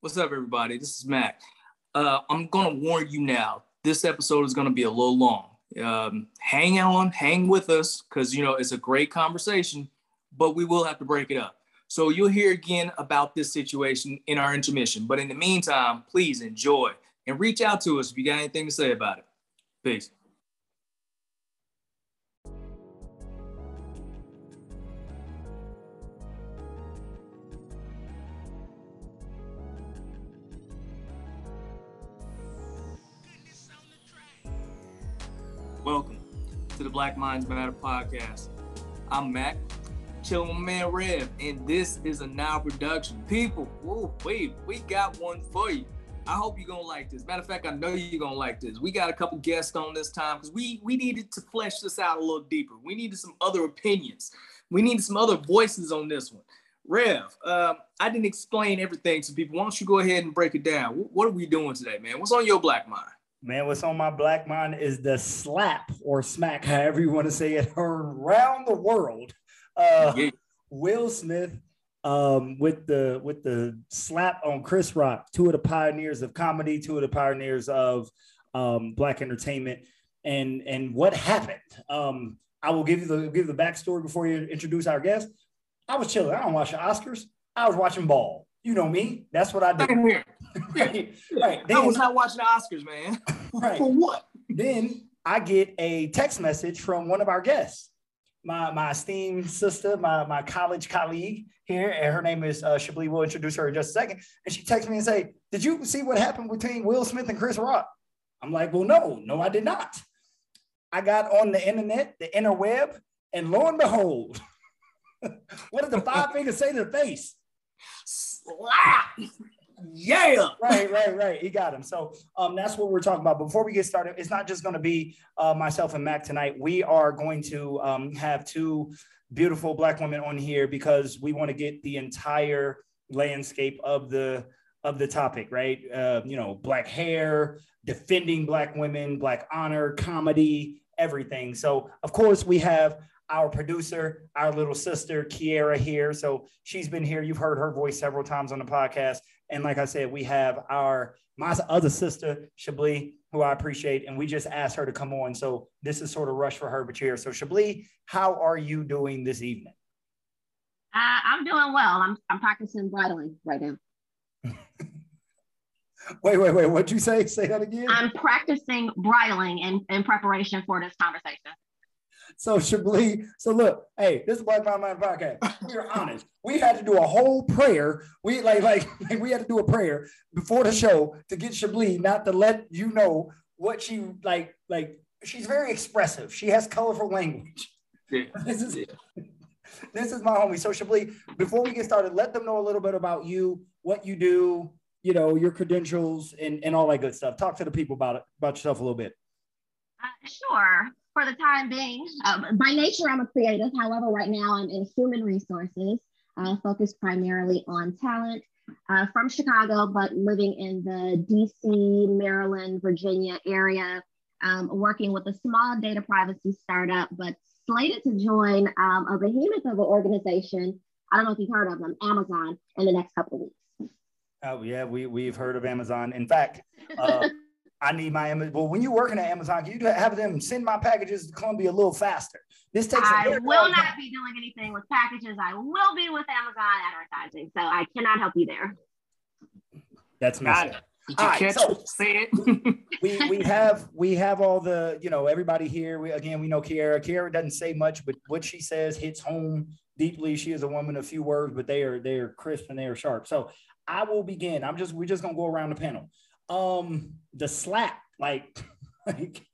What's up, everybody? This is Mac. Uh, I'm gonna warn you now. This episode is gonna be a little long. Um, hang on, hang with us, because you know it's a great conversation, but we will have to break it up. So you'll hear again about this situation in our intermission. But in the meantime, please enjoy and reach out to us if you got anything to say about it. Peace. To the Black Minds Matter podcast. I'm Mac, chilling with man Rev, and this is a now production. People, whoa, wait, we got one for you. I hope you're gonna like this. Matter of fact, I know you're gonna like this. We got a couple guests on this time because we we needed to flesh this out a little deeper. We needed some other opinions. We needed some other voices on this one. Rev, um, I didn't explain everything to people. Why don't you go ahead and break it down? What are we doing today, man? What's on your black mind? Man, what's on my black mind is the slap or smack, however you want to say it, around the world. Uh, yeah. Will Smith um, with the with the slap on Chris Rock, two of the pioneers of comedy, two of the pioneers of um, black entertainment, and and what happened. Um, I will give you the give the backstory before you introduce our guest. I was chilling. I don't watch the Oscars. I was watching ball. You know me. That's what I do. right. right. Then, I was not watching the Oscars, man. right. For what? Then I get a text message from one of our guests, my my esteemed sister, my my college colleague here, and her name is uh, Chablis. We'll introduce her in just a second. And she texts me and say, "Did you see what happened between Will Smith and Chris Rock?" I'm like, "Well, no, no, I did not." I got on the internet, the interweb, and lo and behold, what did the five fingers say to the face? slap. Yeah. Right, right, right. He got him. So um, that's what we're talking about. Before we get started, it's not just going to be uh, myself and Mac tonight. We are going to um, have two beautiful black women on here because we want to get the entire landscape of the of the topic, right? Uh, you know, black hair, defending black women, black honor, comedy, everything. So, of course, we have our producer, our little sister, Kiera, here. So she's been here. You've heard her voice several times on the podcast. And like I said, we have our my other sister, Chablis, who I appreciate. And we just asked her to come on. So this is sort of rush for her, but here. So Chablis, how are you doing this evening? Uh, I'm doing well. I'm, I'm practicing bridling right now. wait, wait, wait. What'd you say? Say that again. I'm practicing bridling in, in preparation for this conversation. So Chablis, so look, hey, this is Black Mind Mind podcast. We're honest. We had to do a whole prayer. We like, like, like we had to do a prayer before the show to get Chablis not to let you know what she like. Like she's very expressive. She has colorful language. Yeah. This is yeah. this is my homie. So Chablis, before we get started, let them know a little bit about you, what you do, you know, your credentials and, and all that good stuff. Talk to the people about it, about yourself a little bit. Uh, sure for the time being. Um, by nature, I'm a creative. However, right now I'm in human resources, uh, focused primarily on talent. Uh, from Chicago, but living in the DC, Maryland, Virginia area, um, working with a small data privacy startup, but slated to join um, a behemoth of an organization. I don't know if you've heard of them, Amazon, in the next couple of weeks. Oh yeah, we we've heard of Amazon. In fact, uh, I need my Amazon. Well, when you're working at Amazon, Can you have them send my packages to Columbia a little faster. This takes. I will not be doing anything with packages. I will be with Amazon advertising, so I cannot help you there. That's messed up. Did you All catch right, so say it? we we have we have all the you know everybody here. We again we know Kiera. Kiera doesn't say much, but what she says hits home deeply. She is a woman of few words, but they are they are crisp and they are sharp. So I will begin. I'm just we're just gonna go around the panel. Um, the slap, like, like,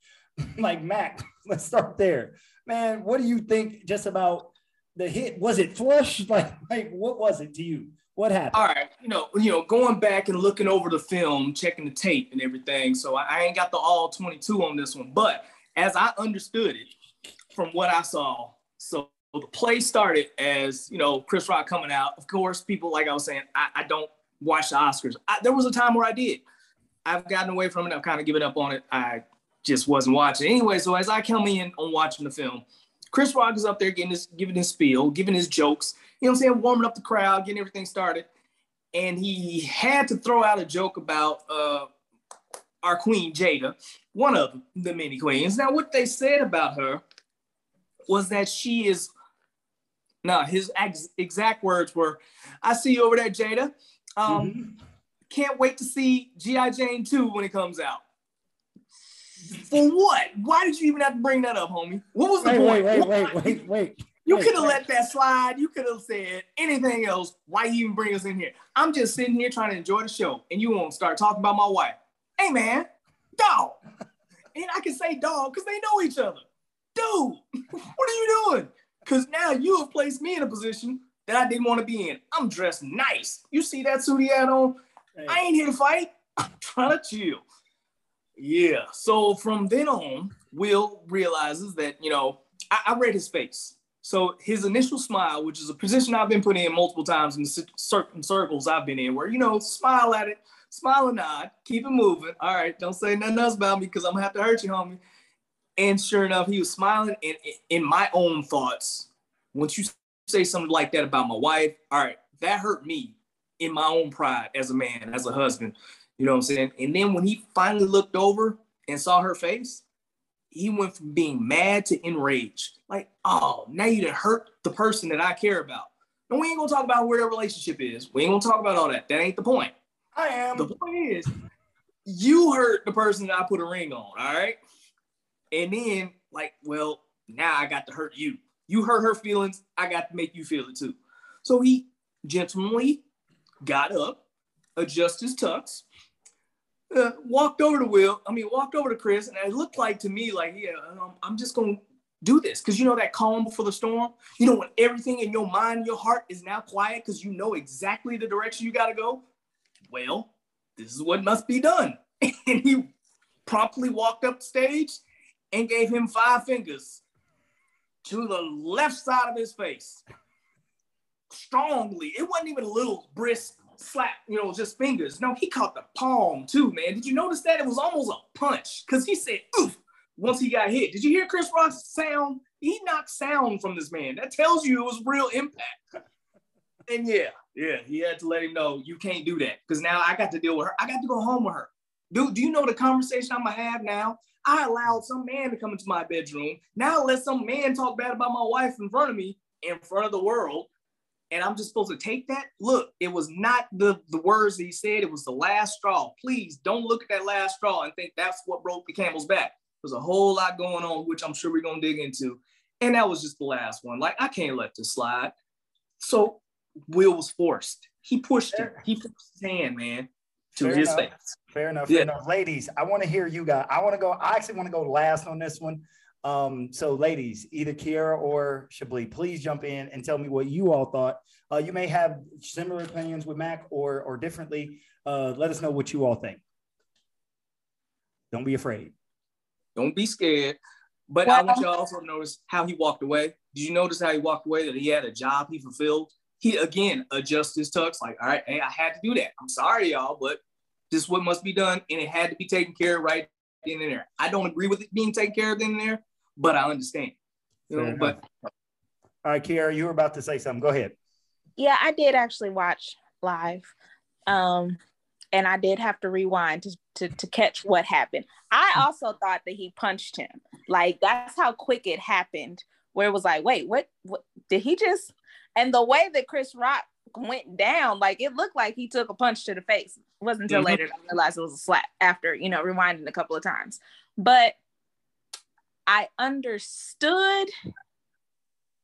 like Mac. Let's start there, man. What do you think just about the hit? Was it flush? Like, like what was it to you? What happened? All right, you know, you know, going back and looking over the film, checking the tape and everything. So I, I ain't got the all 22 on this one, but as I understood it from what I saw, so the play started as you know Chris Rock coming out. Of course, people like I was saying, I, I don't watch the Oscars. I, there was a time where I did. I've gotten away from it. I've kind of given up on it. I just wasn't watching anyway. So as I come in on watching the film, Chris Rock is up there getting his giving his spiel, giving his jokes. You know what I'm saying? Warming up the crowd, getting everything started. and he had to throw out a joke about uh, our queen Jada, one of the many queens. Now, what they said about her was that she is. Now, his ex- exact words were, "I see you over there, Jada. Um, mm-hmm. Can't wait to see GI Jane 2 when it comes out." For what? Why did you even have to bring that up, homie? What was the wait, point? Wait, wait, wait, wait, wait. You could have let that slide. You could have said anything else. Why you even bring us in here? I'm just sitting here trying to enjoy the show, and you won't start talking about my wife. Hey man, dog. And I can say dog because they know each other. Dude, what are you doing? Because now you have placed me in a position that I didn't want to be in. I'm dressed nice. You see that suit he had on? I ain't here to fight. I'm trying to chill. Yeah. So from then on, Will realizes that, you know, I, I read his face. So his initial smile, which is a position I've been put in multiple times in certain circles I've been in, where you know, smile at it, smile and nod, keep it moving. All right, don't say nothing else about me because I'm gonna have to hurt you, homie. And sure enough, he was smiling. And in my own thoughts, once you say something like that about my wife, all right, that hurt me in my own pride as a man, as a husband. You know what I'm saying? And then when he finally looked over and saw her face, he went from being mad to enraged. Like, oh, now you done hurt the person that I care about. And we ain't gonna talk about where their relationship is. We ain't gonna talk about all that. That ain't the point. I am. The point is, you hurt the person that I put a ring on, all right? And then, like, well, now I got to hurt you. You hurt her feelings, I got to make you feel it too. So he gentlemanly got up, adjusted his tux, uh, walked over to Will. I mean, walked over to Chris, and it looked like to me like, yeah, um, I'm just gonna do this because you know that calm before the storm. You know when everything in your mind, your heart is now quiet because you know exactly the direction you got to go. Well, this is what must be done, and he promptly walked up stage and gave him five fingers to the left side of his face strongly. It wasn't even a little brisk slap, you know, just fingers. No, he caught the palm too, man. Did you notice that? It was almost a punch because he said, oof, once he got hit. Did you hear Chris Rock's sound? He knocked sound from this man. That tells you it was real impact. and yeah, yeah, he had to let him know you can't do that because now I got to deal with her. I got to go home with her. Dude, do you know the conversation I'm gonna have now? I allowed some man to come into my bedroom. Now let some man talk bad about my wife in front of me, in front of the world and I'm just supposed to take that. Look, it was not the, the words that he said, it was the last straw. Please don't look at that last straw and think that's what broke the camel's back. There's a whole lot going on, which I'm sure we're gonna dig into. And that was just the last one. Like, I can't let this slide. So Will was forced. He pushed him. He pushed his hand, man, to fair his enough. face. Fair enough. Fair yeah. enough. Ladies, I want to hear you guys. I want to go. I actually want to go last on this one. Um, so, ladies, either Kiera or Chablis, please jump in and tell me what you all thought. Uh, you may have similar opinions with Mac or or differently. Uh, let us know what you all think. Don't be afraid. Don't be scared. But well, I want you to also notice how he walked away. Did you notice how he walked away? That he had a job he fulfilled. He again adjusted his tux. Like, all right, hey, I had to do that. I'm sorry, y'all, but this is what must be done, and it had to be taken care of right in there. I don't agree with it being taken care of in there, but I understand. You know, but all right, Kiera, you were about to say something. Go ahead. Yeah, I did actually watch live. Um, and I did have to rewind to, to, to catch what happened. I also thought that he punched him. Like that's how quick it happened, where it was like, wait, what, what did he just and the way that Chris Rock went down, like it looked like he took a punch to the face. It wasn't until mm-hmm. later that I realized it was a slap after, you know, rewinding a couple of times. But I understood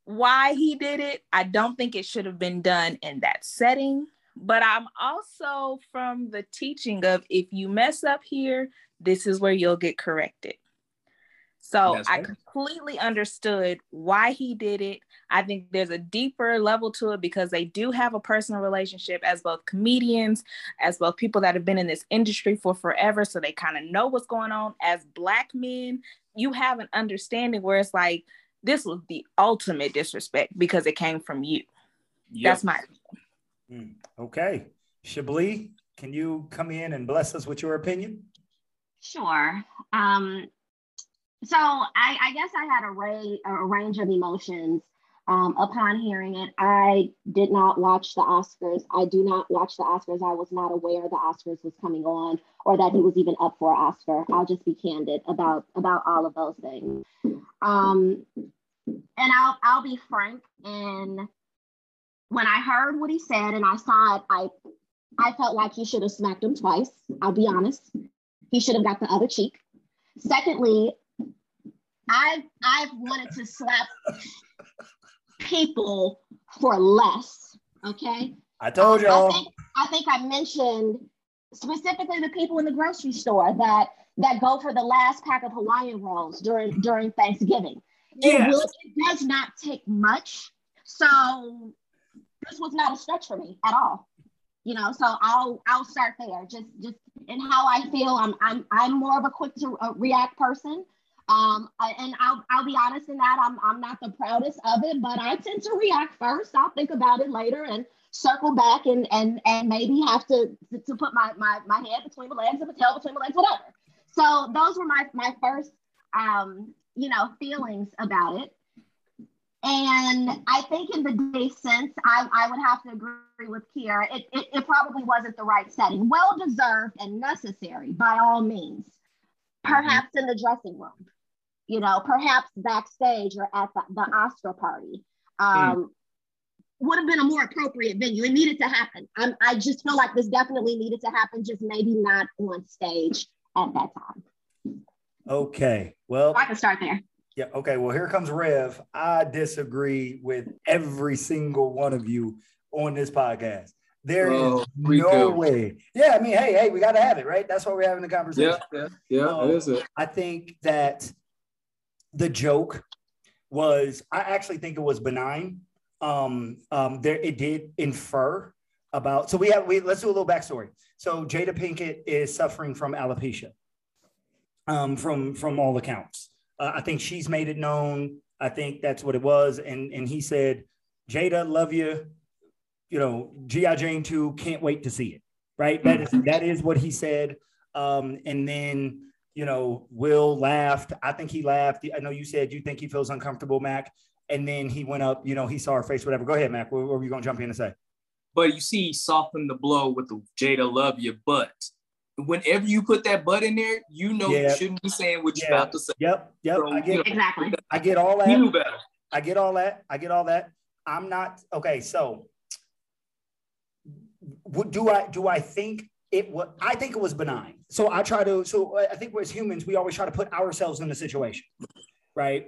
why he did it. I don't think it should have been done in that setting. But I'm also from the teaching of if you mess up here, this is where you'll get corrected. So right. I completely understood why he did it. I think there's a deeper level to it because they do have a personal relationship as both comedians, as both people that have been in this industry for forever. So they kind of know what's going on. As Black men, you have an understanding where it's like, this was the ultimate disrespect because it came from you. Yep. That's my mm, okay. Chablis, can you come in and bless us with your opinion? Sure. Um, so I, I, guess I had a, a range of emotions Um, upon hearing it, I did not watch the Oscars. I do not watch the Oscars. I was not aware the Oscars was coming on or that he was even up for an Oscar. I'll just be candid about about all of those things. Um, and I'll I'll be frank. And when I heard what he said and I saw it, I I felt like he should have smacked him twice. I'll be honest. He should have got the other cheek. Secondly, I've I've wanted to slap people for less. Okay. I told y'all. I think, I think I mentioned specifically the people in the grocery store that that go for the last pack of Hawaiian rolls during during Thanksgiving. It, will, it does not take much. So this was not a stretch for me at all. You know, so I'll I'll start there. Just just in how I feel. I'm I'm I'm more of a quick to uh, react person. Um, and I'll, I'll be honest in that I'm, I'm not the proudest of it, but I tend to react first. I'll think about it later and circle back and, and, and maybe have to, to put my, my, my head between the legs and the tail between the legs, whatever. So those were my, my first, um, you know, feelings about it. And I think in the day since, I, I would have to agree with Kiera, it, it, it probably wasn't the right setting. Well deserved and necessary by all means, perhaps in the dressing room you know, perhaps backstage or at the, the Oscar party. Um, mm. Would have been a more appropriate venue. It needed to happen. I'm, I just feel like this definitely needed to happen, just maybe not on stage at that time. Okay. Well, I can start there. Yeah. Okay. Well, here comes Rev. I disagree with every single one of you on this podcast. There oh, is no way. Yeah. I mean, hey, hey, we got to have it, right? That's why we're having the conversation. Yeah. Yeah. Yeah. Um, is it. I think that the joke was I actually think it was benign. Um, um, there it did infer about. So we have we let's do a little backstory. So Jada Pinkett is suffering from alopecia. Um, from from all accounts, uh, I think she's made it known. I think that's what it was, and and he said, "Jada, love you." You know, GI Jane two, can't wait to see it. Right, that is that is what he said. Um, and then you know, Will laughed. I think he laughed. I know you said you think he feels uncomfortable, Mac. And then he went up, you know, he saw her face, whatever. Go ahead, Mac. What, what were you going to jump in and say? But you see, he softened the blow with the Jada love you, but whenever you put that butt in there, you know you shouldn't be saying what you're about to say. Yep, yep. So, I get exactly. I get all that. He knew better. I get all that. I get all that. I'm not okay. So, do I do I think it was i think it was benign. So i try to so i think as humans we always try to put ourselves in the situation right?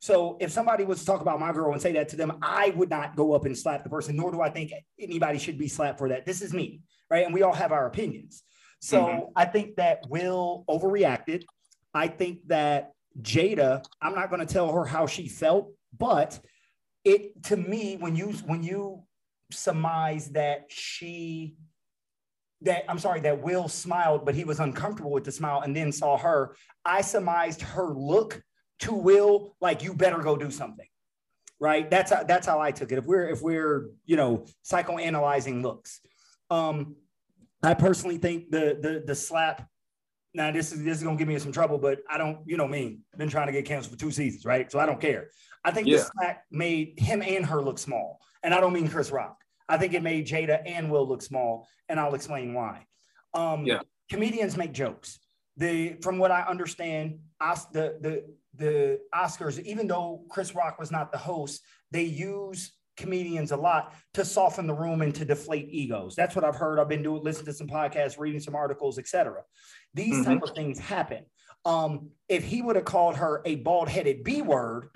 So if somebody was to talk about my girl and say that to them i would not go up and slap the person nor do i think anybody should be slapped for that. This is me right? And we all have our opinions. So mm-hmm. i think that will overreacted. I think that jada i'm not going to tell her how she felt but it to me when you when you surmise that she that I'm sorry, that Will smiled, but he was uncomfortable with the smile and then saw her. I surmised her look to Will like you better go do something. Right. That's how that's how I took it. If we're if we're, you know, psychoanalyzing looks. Um, I personally think the the the slap. Now this is this is gonna give me some trouble, but I don't, you know me, been trying to get canceled for two seasons, right? So I don't care. I think yeah. the slap made him and her look small. And I don't mean Chris Rock. I think it made Jada and Will look small, and I'll explain why. Um, yeah. Comedians make jokes. The from what I understand, Os- the the the Oscars, even though Chris Rock was not the host, they use comedians a lot to soften the room and to deflate egos. That's what I've heard. I've been doing, listening to some podcasts, reading some articles, etc. These mm-hmm. type of things happen. Um, if he would have called her a bald-headed B word,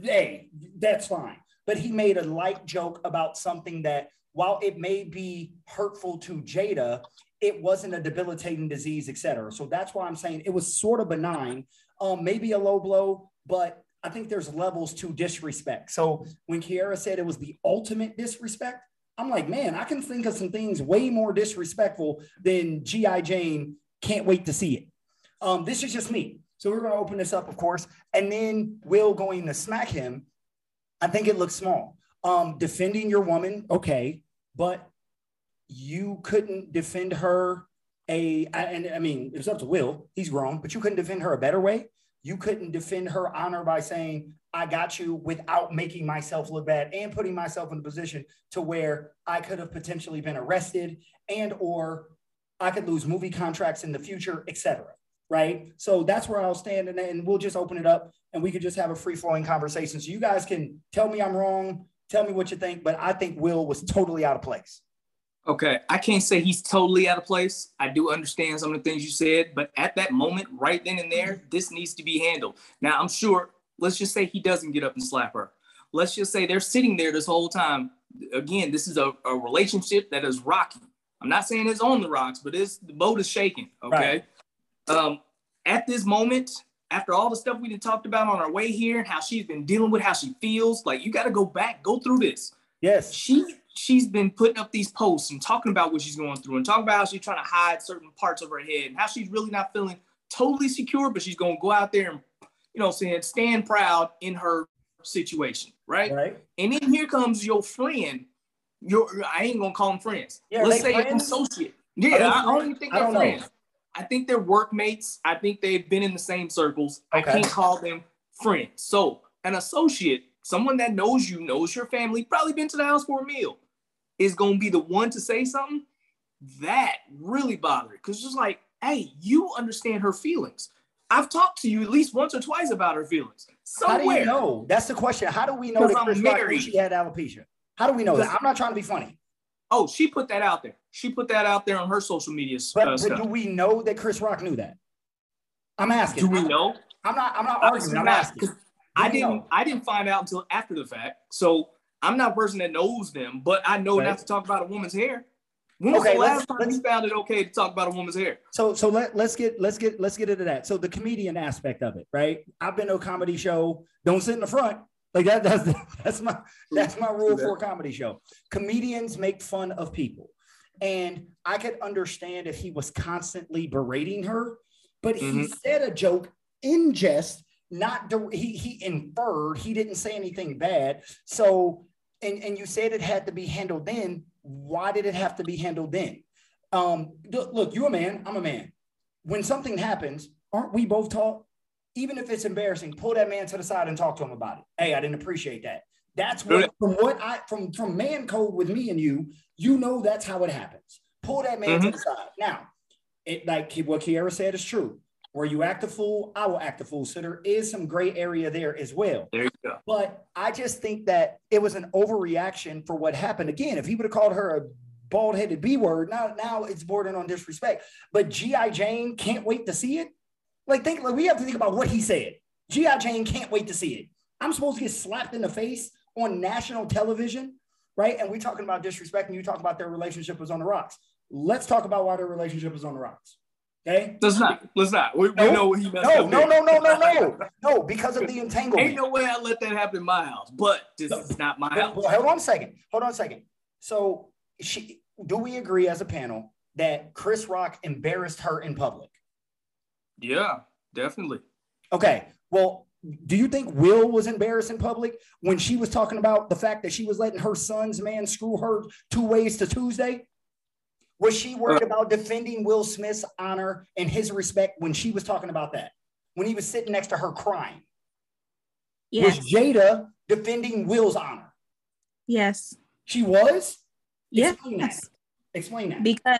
hey, that's fine but he made a light joke about something that, while it may be hurtful to Jada, it wasn't a debilitating disease, etc. So that's why I'm saying it was sort of benign, um, maybe a low blow, but I think there's levels to disrespect. So when Kiera said it was the ultimate disrespect, I'm like, man, I can think of some things way more disrespectful than G.I. Jane. Can't wait to see it. Um, this is just me. So we're going to open this up, of course, and then Will going to smack him. I think it looks small. Um, defending your woman, okay, but you couldn't defend her a and I mean it was up to Will, he's grown, but you couldn't defend her a better way. You couldn't defend her honor by saying, I got you without making myself look bad and putting myself in a position to where I could have potentially been arrested and or I could lose movie contracts in the future, etc. Right. So that's where I'll stand and, and we'll just open it up and we could just have a free flowing conversation. So you guys can tell me I'm wrong, tell me what you think, but I think Will was totally out of place. Okay, I can't say he's totally out of place. I do understand some of the things you said, but at that moment, right then and there, this needs to be handled. Now, I'm sure, let's just say he doesn't get up and slap her. Let's just say they're sitting there this whole time. Again, this is a, a relationship that is rocky. I'm not saying it's on the rocks, but it's the boat is shaking. Okay. Right. Um, at this moment, after all the stuff we did talked about on our way here and how she's been dealing with how she feels, like you got to go back, go through this. Yes. She she's been putting up these posts and talking about what she's going through and talking about how she's trying to hide certain parts of her head and how she's really not feeling totally secure, but she's going to go out there and, you know, saying stand proud in her situation, right? Right. And then here comes your friend. Your I ain't gonna call them friends. Yeah, Let's say friends? an associate. Yeah, I, I, don't even think they're friends. Know. I think they're workmates. I think they've been in the same circles. Okay. I can't call them friends. So an associate, someone that knows you, knows your family, probably been to the house for a meal is going to be the one to say something, that really bothered because just like, hey, you understand her feelings. I've talked to you at least once or twice about her feelings. Somewhere. How do you know? That's the question. How do we know that Chris Rock she had alopecia? How do we know that? I'm not trying to be funny. Oh, she put that out there. She put that out there on her social media. But, uh, but do we know that Chris Rock knew that? I'm asking. Do we know? I'm not. I'm not arguing. I'm asking. I didn't. Know? I didn't find out until after the fact. So I'm not a person that knows them, but I know right. not to talk about a woman's hair. When was okay, the last time you found it okay to talk about a woman's hair? So so let, let's get let's get let's get into that. So the comedian aspect of it, right? I've been to a comedy show. Don't sit in the front. Like that, that's that's my that's my rule for a comedy show. Comedians make fun of people. And I could understand if he was constantly berating her, but mm-hmm. he said a joke in jest not he he inferred he didn't say anything bad so and and you said it had to be handled then why did it have to be handled then um look you're a man i'm a man when something happens aren't we both taught even if it's embarrassing pull that man to the side and talk to him about it hey i didn't appreciate that that's what from what i from from man code with me and you you know that's how it happens pull that man mm-hmm. to the side now it like what kiera said is true where you act a fool, I will act a fool. So there is some gray area there as well. There you go. But I just think that it was an overreaction for what happened. Again, if he would have called her a bald headed B word, now, now it's bordering on disrespect. But G.I. Jane can't wait to see it. Like, think, like, we have to think about what he said. G.I. Jane can't wait to see it. I'm supposed to get slapped in the face on national television, right? And we're talking about disrespect, and you talk about their relationship was on the rocks. Let's talk about why their relationship was on the rocks. Okay. Let's not. Let's not. We, no, we know what he messed no, up. No, no, no, no, no, no. Because of the entanglement. Ain't no way I let that happen in my house. But this no, is not my house. Well, hold on a second. Hold on a second. So, she, do we agree as a panel that Chris Rock embarrassed her in public? Yeah, definitely. Okay. Well, do you think Will was embarrassed in public when she was talking about the fact that she was letting her son's man screw her two ways to Tuesday? Was she worried uh, about defending Will Smith's honor and his respect when she was talking about that? When he was sitting next to her crying? Yes. Was Jada defending Will's honor? Yes. She was? Yes. Explain that. Explain that. Because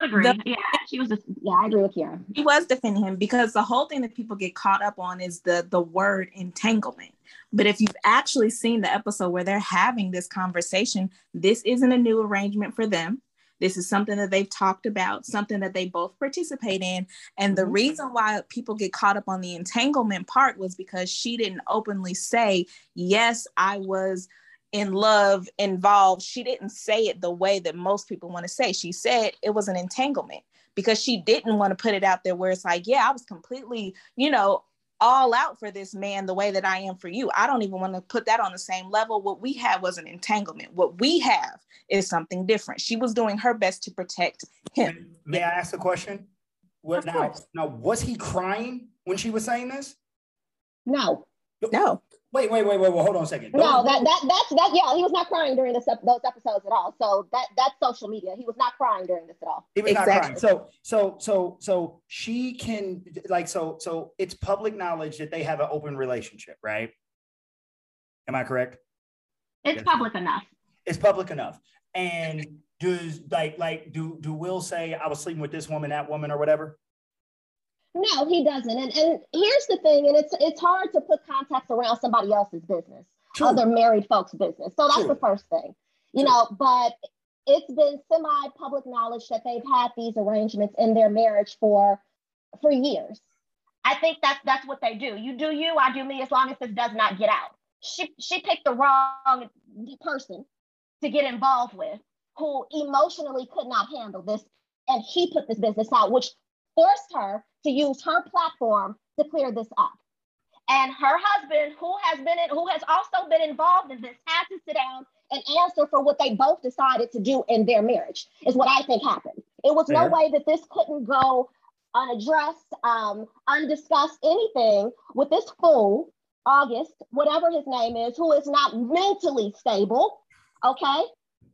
agree. The, yeah, she was. Just, yeah, I agree with you. He was defending him because the whole thing that people get caught up on is the the word entanglement. But if you've actually seen the episode where they're having this conversation, this isn't a new arrangement for them. This is something that they've talked about, something that they both participate in. And the mm-hmm. reason why people get caught up on the entanglement part was because she didn't openly say, Yes, I was in love involved. She didn't say it the way that most people want to say. She said it was an entanglement because she didn't want to put it out there where it's like, Yeah, I was completely, you know, all out for this man the way that I am for you. I don't even want to put that on the same level. What we had was an entanglement. What we have is something different. She was doing her best to protect him. May I ask a question? What now? Now, was he crying when she was saying this? No. No. Wait, wait, wait, wait, wait. Hold on a second. No, that that that's that. Yeah, he was not crying during this those episodes at all. So that that's social media. He was not crying during this at all. He was exactly. not crying. So so so so she can like so so it's public knowledge that they have an open relationship, right? Am I correct? It's yes. public enough. It's public enough. And does like like do do Will say I was sleeping with this woman, that woman, or whatever? No, he doesn't. And and here's the thing, and it's it's hard to put context around somebody else's business, True. other married folks' business. So that's True. the first thing, you True. know. But it's been semi-public knowledge that they've had these arrangements in their marriage for for years. I think that's that's what they do. You do you, I do me, as long as this does not get out. She she picked the wrong person to get involved with, who emotionally could not handle this, and he put this business out, which forced her to use her platform to clear this up. And her husband, who has been in, who has also been involved in this, had to sit down and answer for what they both decided to do in their marriage, is what I think happened. It was Fair. no way that this couldn't go unaddressed, um, undiscussed, anything with this fool, August, whatever his name is, who is not mentally stable. Okay.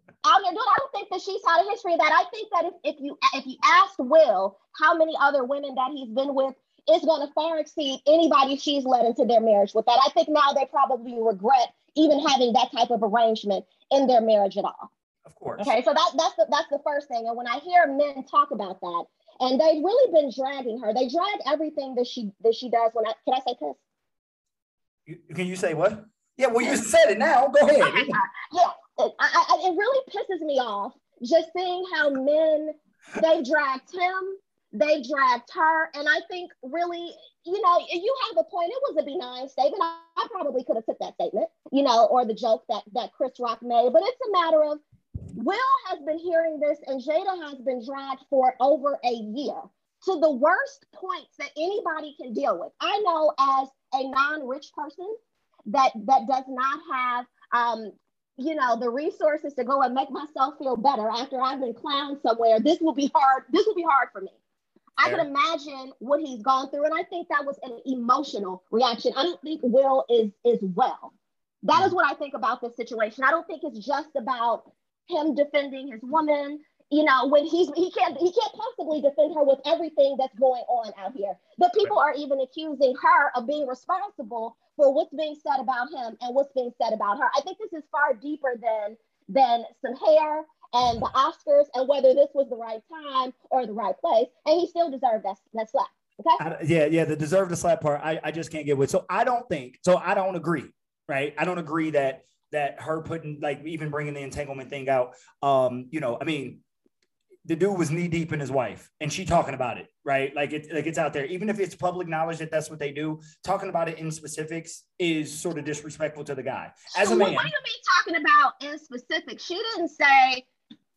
Here doing, I don't think that she's had a history of that. I think that if, if you if you ask Will how many other women that he's been with, is going to far exceed anybody she's led into their marriage with that. I think now they probably regret even having that type of arrangement in their marriage at all. Of course. Okay, so that, that's the that's the first thing. And when I hear men talk about that, and they've really been dragging her, they drag everything that she that she does. When I can I say this? You, can you say what? Yeah, well, you said it now. Go ahead. yeah, I, I, it really pisses me off just seeing how men they dragged him, they dragged her, and I think really you know, you have a point. It was a benign statement. I, I probably could have took that statement, you know, or the joke that that Chris Rock made. But it's a matter of Will has been hearing this, and Jada has been dragged for over a year to the worst points that anybody can deal with. I know as a non-rich person that that does not have um, you know the resources to go and make myself feel better after I've been clowned somewhere. This will be hard. This will be hard for me. I can imagine what he's gone through, and I think that was an emotional reaction. I don't think Will is is well. That is mm. what I think about this situation. I don't think it's just about him defending his woman. You know, when he's he can't he can't possibly defend her with everything that's going on out here. But people are even accusing her of being responsible for what's being said about him and what's being said about her. I think this is far deeper than than some hair and the Oscars and whether this was the right time or the right place. And he still deserved that, that slap. Okay. I, yeah, yeah, the deserve the slap part, I, I just can't get with. So I don't think, so I don't agree, right? I don't agree that that her putting like even bringing the entanglement thing out. Um, you know, I mean, the dude was knee deep in his wife, and she talking about it, right? Like it, like it's out there. Even if it's public knowledge that that's what they do, talking about it in specifics is sort of disrespectful to the guy. As a man, what do you mean talking about in specifics? She didn't say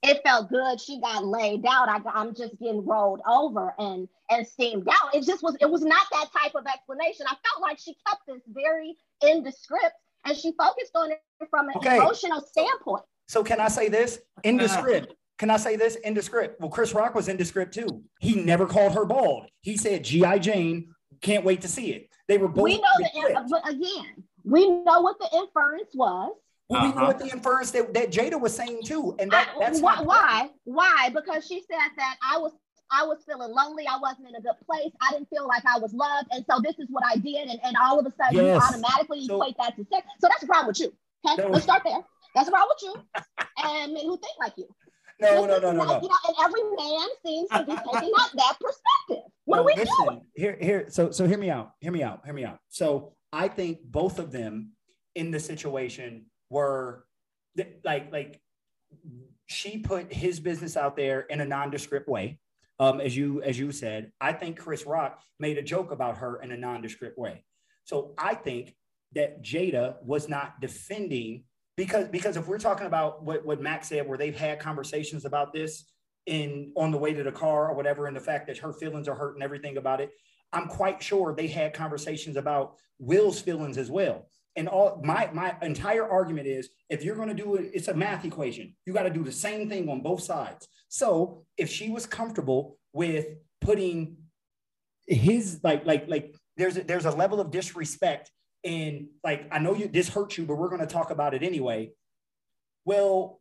it felt good. She got laid out. I, I'm just getting rolled over and and steamed out. It just was. It was not that type of explanation. I felt like she kept this very in the script and she focused on it from an okay. emotional standpoint. So can I say this in the script? Can I say this in the script? Well, Chris Rock was in the script too. He never called her bald. He said G.I. Jane. Can't wait to see it. They were both. We know the, but again, we know what the inference was. Well, uh-huh. we know what the inference that, that Jada was saying too, and that, that's why. Why? Why? Because she said that I was I was feeling lonely. I wasn't in a good place. I didn't feel like I was loved, and so this is what I did. And, and all of a sudden, yes. you automatically so, equate that to sex. So that's a problem with you. Okay, no. let's start there. That's a problem with you, and men who think like you. No, no, no, no, no. You know, and every man seems to be taking that, that perspective. What no, are we listen, doing? Here, here. So, so hear me out. Hear me out. Hear me out. So, I think both of them in the situation were like like she put his business out there in a nondescript way um, as you as you said i think chris rock made a joke about her in a nondescript way so i think that jada was not defending because because if we're talking about what, what max said where they've had conversations about this in on the way to the car or whatever and the fact that her feelings are hurt and everything about it i'm quite sure they had conversations about will's feelings as well. And all my my entire argument is if you're going to do it it's a math equation. You got to do the same thing on both sides. So if she was comfortable with putting his like like like there's a, there's a level of disrespect and like i know you this hurts you but we're going to talk about it anyway well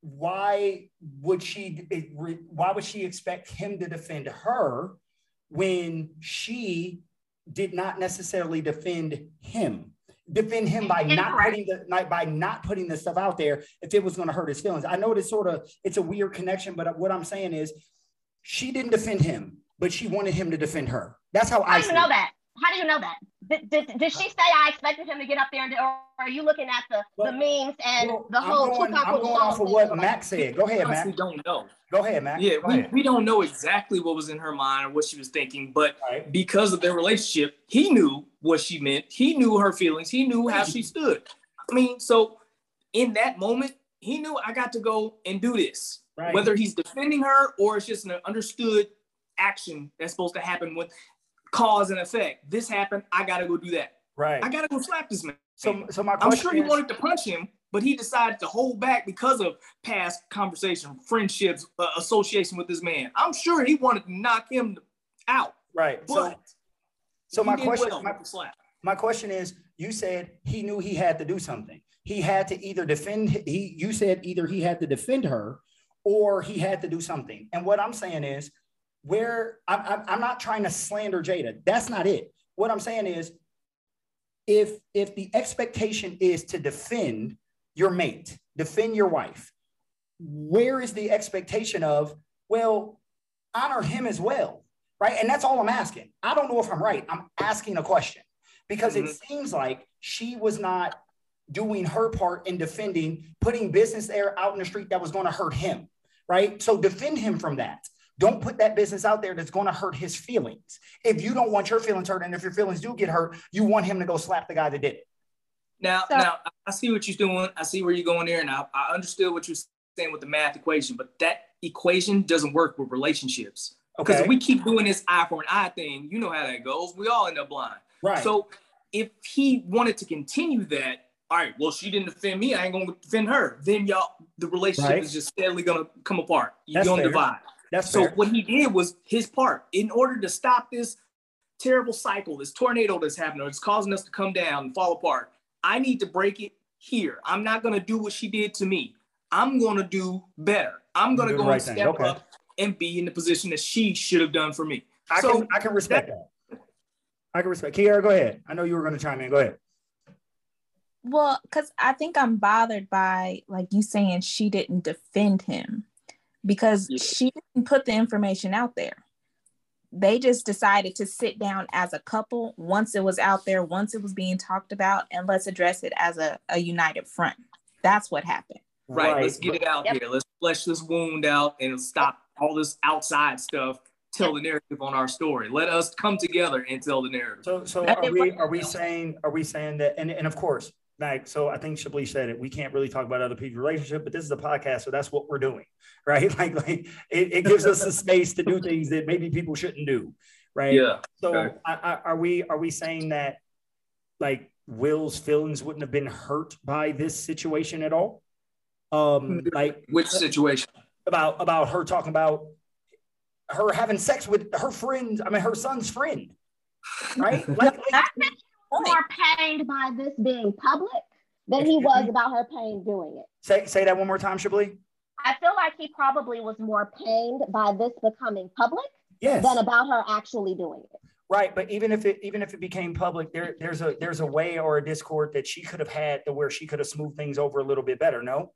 why would she why would she expect him to defend her when she did not necessarily defend him defend him by not putting the by not putting the stuff out there if it was going to hurt his feelings. I know this sort of it's a weird connection, but what I'm saying is she didn't defend him, but she wanted him to defend her. That's how, how I do you know it. that. How do you know that? Did, did, did, she say I expected him to get up there, and, or are you looking at the, well, the memes and well, the whole? I'm going, I'm going off of what Mac said. Go ahead, Mac. We don't know. Go ahead, Mac. Yeah, we, we don't know exactly what was in her mind or what she was thinking, but right. because of their relationship, he knew what she meant. He knew her feelings. He knew how she stood. I mean, so in that moment, he knew I got to go and do this. Right. Whether he's defending her or it's just an understood action that's supposed to happen with cause and effect. This happened. I got to go do that. Right. I got to go slap this man. So, so my question I'm sure he is, wanted to punch him, but he decided to hold back because of past conversation, friendships, uh, association with this man. I'm sure he wanted to knock him out. Right. But so, so my question, well my, my question is, you said he knew he had to do something. He had to either defend. He, you said either he had to defend her, or he had to do something. And what I'm saying is, where I'm, I'm not trying to slander Jada. That's not it. What I'm saying is, if if the expectation is to defend your mate, defend your wife, where is the expectation of, well, honor him as well, right? And that's all I'm asking. I don't know if I'm right. I'm asking a question because mm-hmm. it seems like she was not doing her part in defending, putting business there out in the street that was going to hurt him, right? So defend him from that. Don't put that business out there that's going to hurt his feelings. If you don't want your feelings hurt, and if your feelings do get hurt, you want him to go slap the guy that did it. Now, so, now I see what you're doing. I see where you're going there, and I, I understood what you're saying with the math equation, but that equation doesn't work with relationships. Because okay. if we keep doing this eye for an eye thing, you know how that goes. We all end up blind. Right. So if he wanted to continue that, all right, well, she didn't defend me. I ain't gonna defend her. Then y'all, the relationship right. is just steadily gonna come apart. You're That's gonna fair. divide. That's so fair. what he did was his part in order to stop this terrible cycle, this tornado that's happening, it's causing us to come down and fall apart. I need to break it here. I'm not gonna do what she did to me. I'm gonna do better. I'm gonna go right and step okay. up and be in the position that she should have done for me. I so can I can respect that. that. I can respect. Kiara, go ahead. I know you were gonna chime in. Go ahead. Well, because I think I'm bothered by like you saying she didn't defend him because yeah. she didn't put the information out there. They just decided to sit down as a couple once it was out there, once it was being talked about, and let's address it as a, a united front. That's what happened. Right. right. Let's get it out yep. here. Let's flesh this wound out and stop all this outside stuff. Tell the narrative on our story. Let us come together and tell the narrative. So, so are we are we saying are we saying that? And and of course, like so I think Chablis said it. We can't really talk about other people's relationship, but this is a podcast, so that's what we're doing, right? Like, like it, it gives us the space to do things that maybe people shouldn't do, right? Yeah. So okay. I, I, are we are we saying that like Will's feelings wouldn't have been hurt by this situation at all? Um, like which situation? About about her talking about her having sex with her friend. I mean, her son's friend, right? Like, like more pained by this being public than he was about her pain doing it. Say say that one more time, Chablis. I feel like he probably was more pained by this becoming public yes. than about her actually doing it. Right, but even if it even if it became public, there there's a there's a way or a discord that she could have had to where she could have smoothed things over a little bit better. No.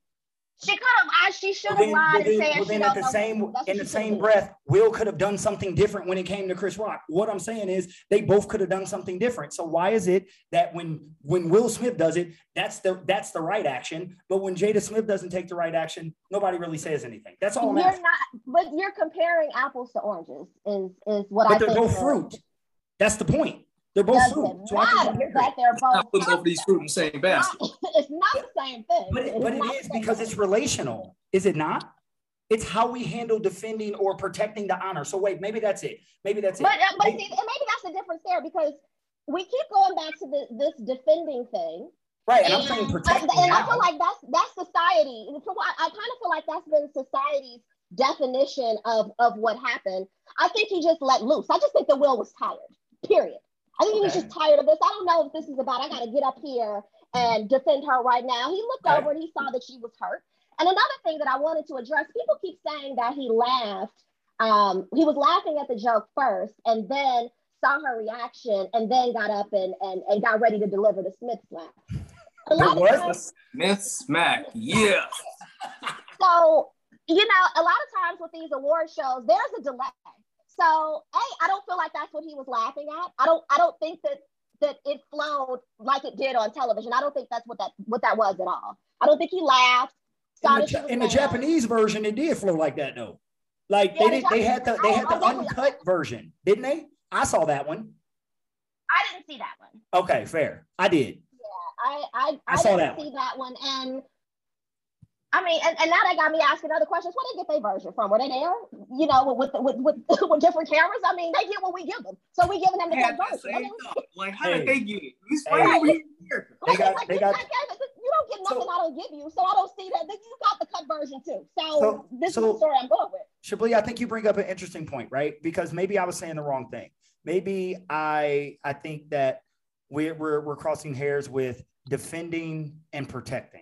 She could have. Lied, she should have well, lied and said well, then at the same in the same breath, Will could have done something different when it came to Chris Rock. What I'm saying is they both could have done something different. So why is it that when when Will Smith does it, that's the that's the right action, but when Jada Smith doesn't take the right action, nobody really says anything. That's all I'm you're asking. not, but you're comparing apples to oranges. Is is what but I. But they're both fruit. That's the point. They're both fruit. So matter that they're both. Not put both these fruit in the same basket. It's not the same thing. But it, but it is because thing. it's relational, is it not? It's how we handle defending or protecting the honor. So wait, maybe that's it. Maybe that's it. But, uh, but maybe, see, maybe that's the difference there because we keep going back to the, this defending thing. Right, and, and I'm saying protecting. And, and I feel like that's that's society. So I, I kind of feel like that's been society's definition of of what happened. I think he just let loose. I just think the will was tired. Period. I think okay. he was just tired of this. I don't know if this is about, I got to get up here and defend her right now. He looked right. over and he saw that she was hurt. And another thing that I wanted to address people keep saying that he laughed. Um, he was laughing at the joke first and then saw her reaction, and then got up and and, and got ready to deliver the Smith slap. A lot What of times, Smith smack. Yeah. so you know, a lot of times with these award shows, there's a delay. So, hey, I don't feel like that's what he was laughing at. I don't. I don't think that that it flowed like it did on television. I don't think that's what that what that was at all. I don't think he laughed. In the, that she Ja- was in the. Japanese version, it did flow like that though. Like Yeah, they the did, they had the they had the uncut version, didn't they? I saw that one. I didn't see that one. Okay, fair. I did. I I, I I, saw didn't that see that one. And I mean, and, and now that got me asking other questions. Where they get their version from? Were they there? You know, with with with, with, with different cameras? I mean, they get what we give them, so we giving them the Had good that version. I same mean. Like, how Hey. did they get it? He's Hey. right here. They got- like, they you got- can't. You don't get nothing So- I don't give you, so I don't see that. Then you got the cut version too. So, So- this so- is the story I'm going with. Chablis, I think you bring up an interesting point, right? Because maybe I was saying the wrong thing. Maybe I I think that we're we're, we're crossing hairs with defending and protecting,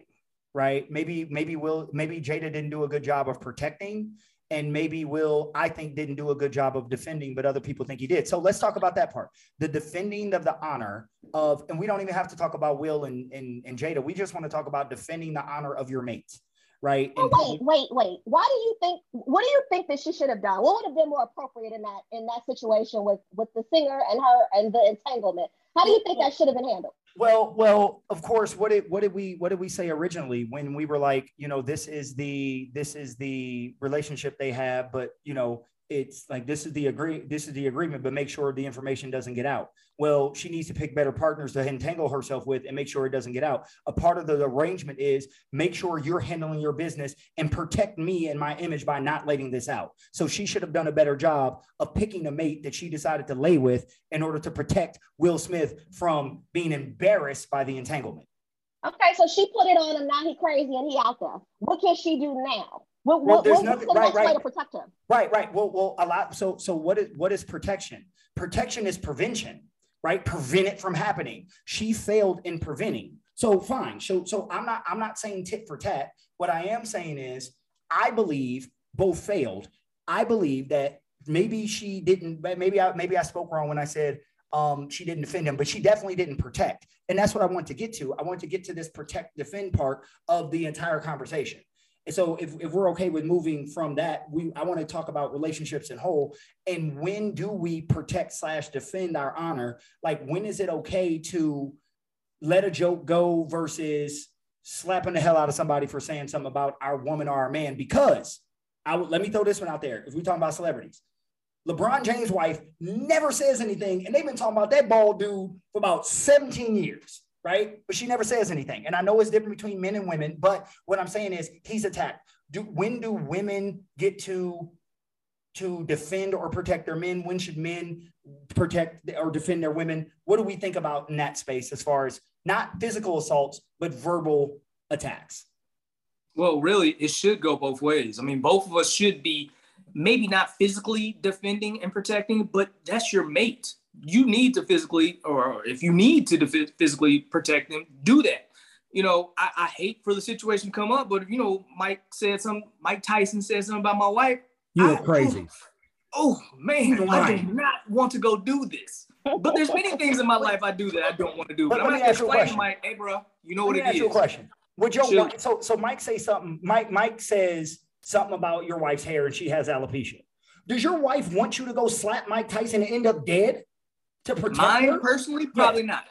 right? Maybe maybe Will maybe Jada didn't do a good job of protecting, and maybe Will I think didn't do a good job of defending, but other people think he did. So let's talk about that part. The defending of the honor of, and we don't even have to talk about Will and and, and Jada. We just want to talk about defending the honor of your mates, right? Oh, And- wait, wait, wait. Why do you think? What do you think that she should have done? What would have been more appropriate in that in that situation with with the singer and her and the entanglement? How do you think that should have been handled? Well, well, of course. What did what did we what did we say originally when we were like, you know, this is the this is the relationship they have, but you know, it's like this is the agree this is the agreement, but make sure the information doesn't get out. Well, she needs to pick better partners to entangle herself with and make sure it doesn't get out. A part of the arrangement is make sure you're handling your business and protect me and my image by not letting this out. So she should have done a better job of picking a mate that she decided to lay with in order to protect Will Smith from being embarrassed by the entanglement. Okay, so she put it on him. Now he crazy and he out there. What can she do now? What, Well, what, there's nothing- the right, right. to protect him? Right, right. Well, well, a lot. So, so what is what is protection? Protection is prevention, right? Prevent it from happening. She failed in preventing. So fine. So, so I'm not I'm not saying tit for tat. What I am saying is I believe both failed. I believe that maybe she didn't. Maybe I maybe I spoke wrong when I said um, she didn't defend him, but she definitely didn't protect. And that's what I want to get to. I want to get to this protect defend part of the entire conversation. So if, if we're okay with moving from that, we I want to talk about relationships in whole. And when do we protect slash defend our honor? Like when is it okay to let a joke go versus slapping the hell out of somebody for saying something about our woman or our man? Because I would let me throw this one out there. If we talking about celebrities, LeBron James' wife never says anything, and they've been talking about that bald dude for about 17 years, right? But she never says anything. And I know it's different between men and women, but what I'm saying is he's attacked. Do when do women get to to defend or protect their men? When should men protect or defend their women? What do we think about in that space as far as not physical assaults, but verbal attacks? Well, really, it should go both ways. I mean, both of us should be maybe not physically defending and protecting, but that's your mate. You need to physically, or if you need to def- physically protect them, do that. You know, I, I hate for the situation to come up, but if you know, Mike said some, Mike Tyson said something about my wife. You are crazy. Oh, oh man, You're I do not want to go do this. But there's many things in my life I do that I don't want to do. But But, let I'm me gonna ask you a explain to question. Mike, hey, bro, you know Let what me it ask you a question. Would your Shoot. wife, so so Mike say something? Mike Mike says something about your wife's hair and she has alopecia. Does your wife want you to go slap Mike Tyson and end up dead to protect Mine her? personally, probably not.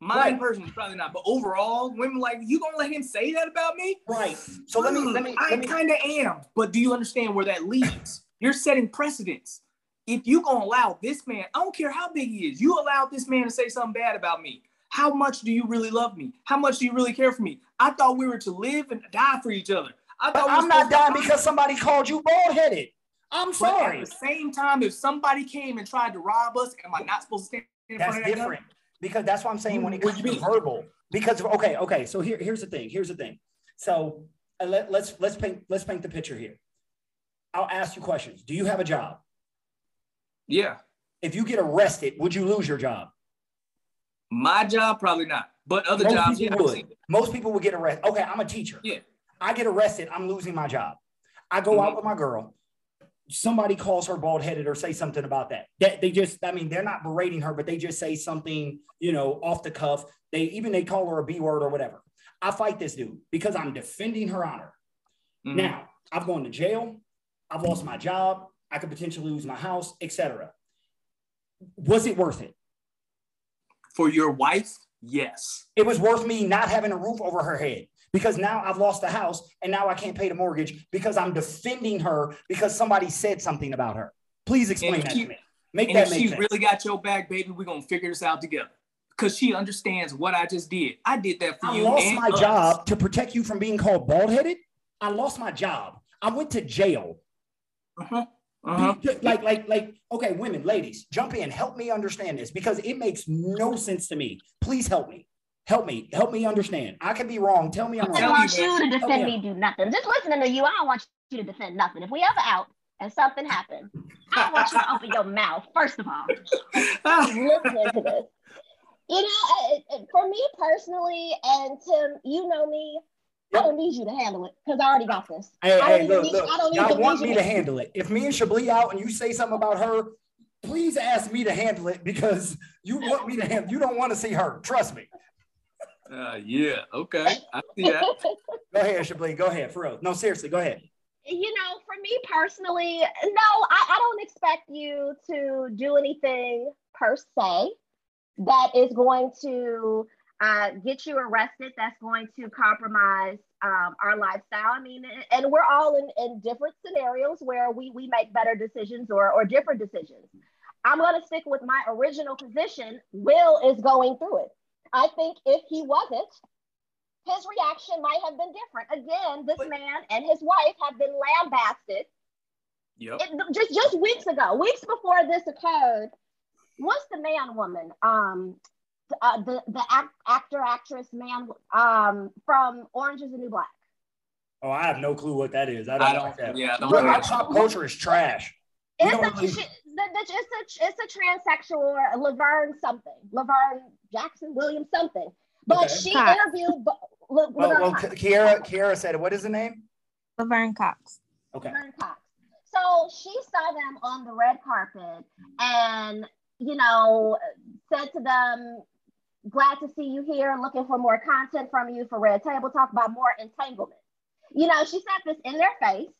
Mine Right. personally, probably not. But overall, women like you gonna let him say that about me? Right. So let me let me I me. kind of am. But do you understand where that leads? You're setting precedents. If you gonna allow this man, I don't care how big he is, you allow this man to say something bad about me. How much do you really love me? How much do you really care for me? I thought we were to live and die for each other. I But thought we I'm not dying because somebody called you bald headed. I'm But sorry. at the same time, if somebody came and tried to rob us, am I not supposed to stand in That's front of that gun? different because that's what I'm saying when it comes to you verbal. Because okay, okay. So here, here's the thing. Here's the thing. So uh, let, let's let's paint let's paint the picture here. I'll ask you questions. Do you have a job? Yeah. If you get arrested, would you lose your job? My job, probably not. But other Most jobs, people I've would. Most people would get arrested. Okay, I'm a teacher. Yeah. I get arrested. I'm losing my job. I go Mm-hmm. out with my girl. Somebody calls her bald headed or say something about that. That they just, I mean, they're not berating her, but they just say something, you know, off the cuff. They even they call her a B word or whatever. I fight this dude because I'm defending her honor. Mm-hmm. Now I've gone to jail. I've lost my job. I could potentially lose my house, etc. Was it worth it? For your wife, yes. It was worth me not having a roof over her head because now I've lost the house and now I can't pay the mortgage because I'm defending her because somebody said something about her. Please explain that to me. Make and that if make she sense. really got your back, baby, we're gonna figure this out together. Because she understands what I just did. I did that for I you. I lost my us. job to protect you from being called bald headed. I lost my job. I went to jail. Uh-huh. Uh-huh. Like, like, like, okay, women, ladies, jump in, help me understand this because it makes no sense to me. Please help me. Help me, help me understand. I could be wrong. Tell me I'm wrong. I don't want you to defend me, do nothing. Just listening to you, I don't want you to defend nothing. If we ever out and something happens, I want you to open your mouth, first of all. listening to this. You know, for me personally, and Tim, you know me, I don't need you to handle it because I already got this. Hey, hey, look, look. Y'all want me to handle it. If me and Chablis out and you say something about her, please ask me to handle it because you want me to handle. You don't want to see her. Trust me. Uh, yeah. Okay. I see that. go ahead, Chablis. Go ahead. For real. No, seriously. Go ahead. You know, for me personally, no, I, I don't expect you to do anything per se that is going to uh, get you arrested. That's going to compromise um, our lifestyle. I mean, and we're all in, in different scenarios where we we make better decisions or or different decisions. I'm going to stick with my original position. Will is going through it. I think if he wasn't, his reaction might have been different. Again, this man and his wife have been lambasted. Yep. It, just just weeks ago, weeks before this occurred, what's the man woman? Um, uh, the the act, actor actress man um from Orange Is the New Black. Oh, I have no clue what that is. I don't, I don't like that. Yeah, I don't Look, our pop culture is trash. It's a, really... it's a it's a transsexual Laverne something, Laverne Jackson Williams something. But okay. she Cox. interviewed. Oh, well, well Kiera Kiera said, "What is the name?" Laverne Cox. Okay. Laverne Cox. So she saw them on the red carpet, and you know, said to them, "Glad to see you here. Looking for more content from you for Red Table Talk about more entanglement." You know, she said this in their face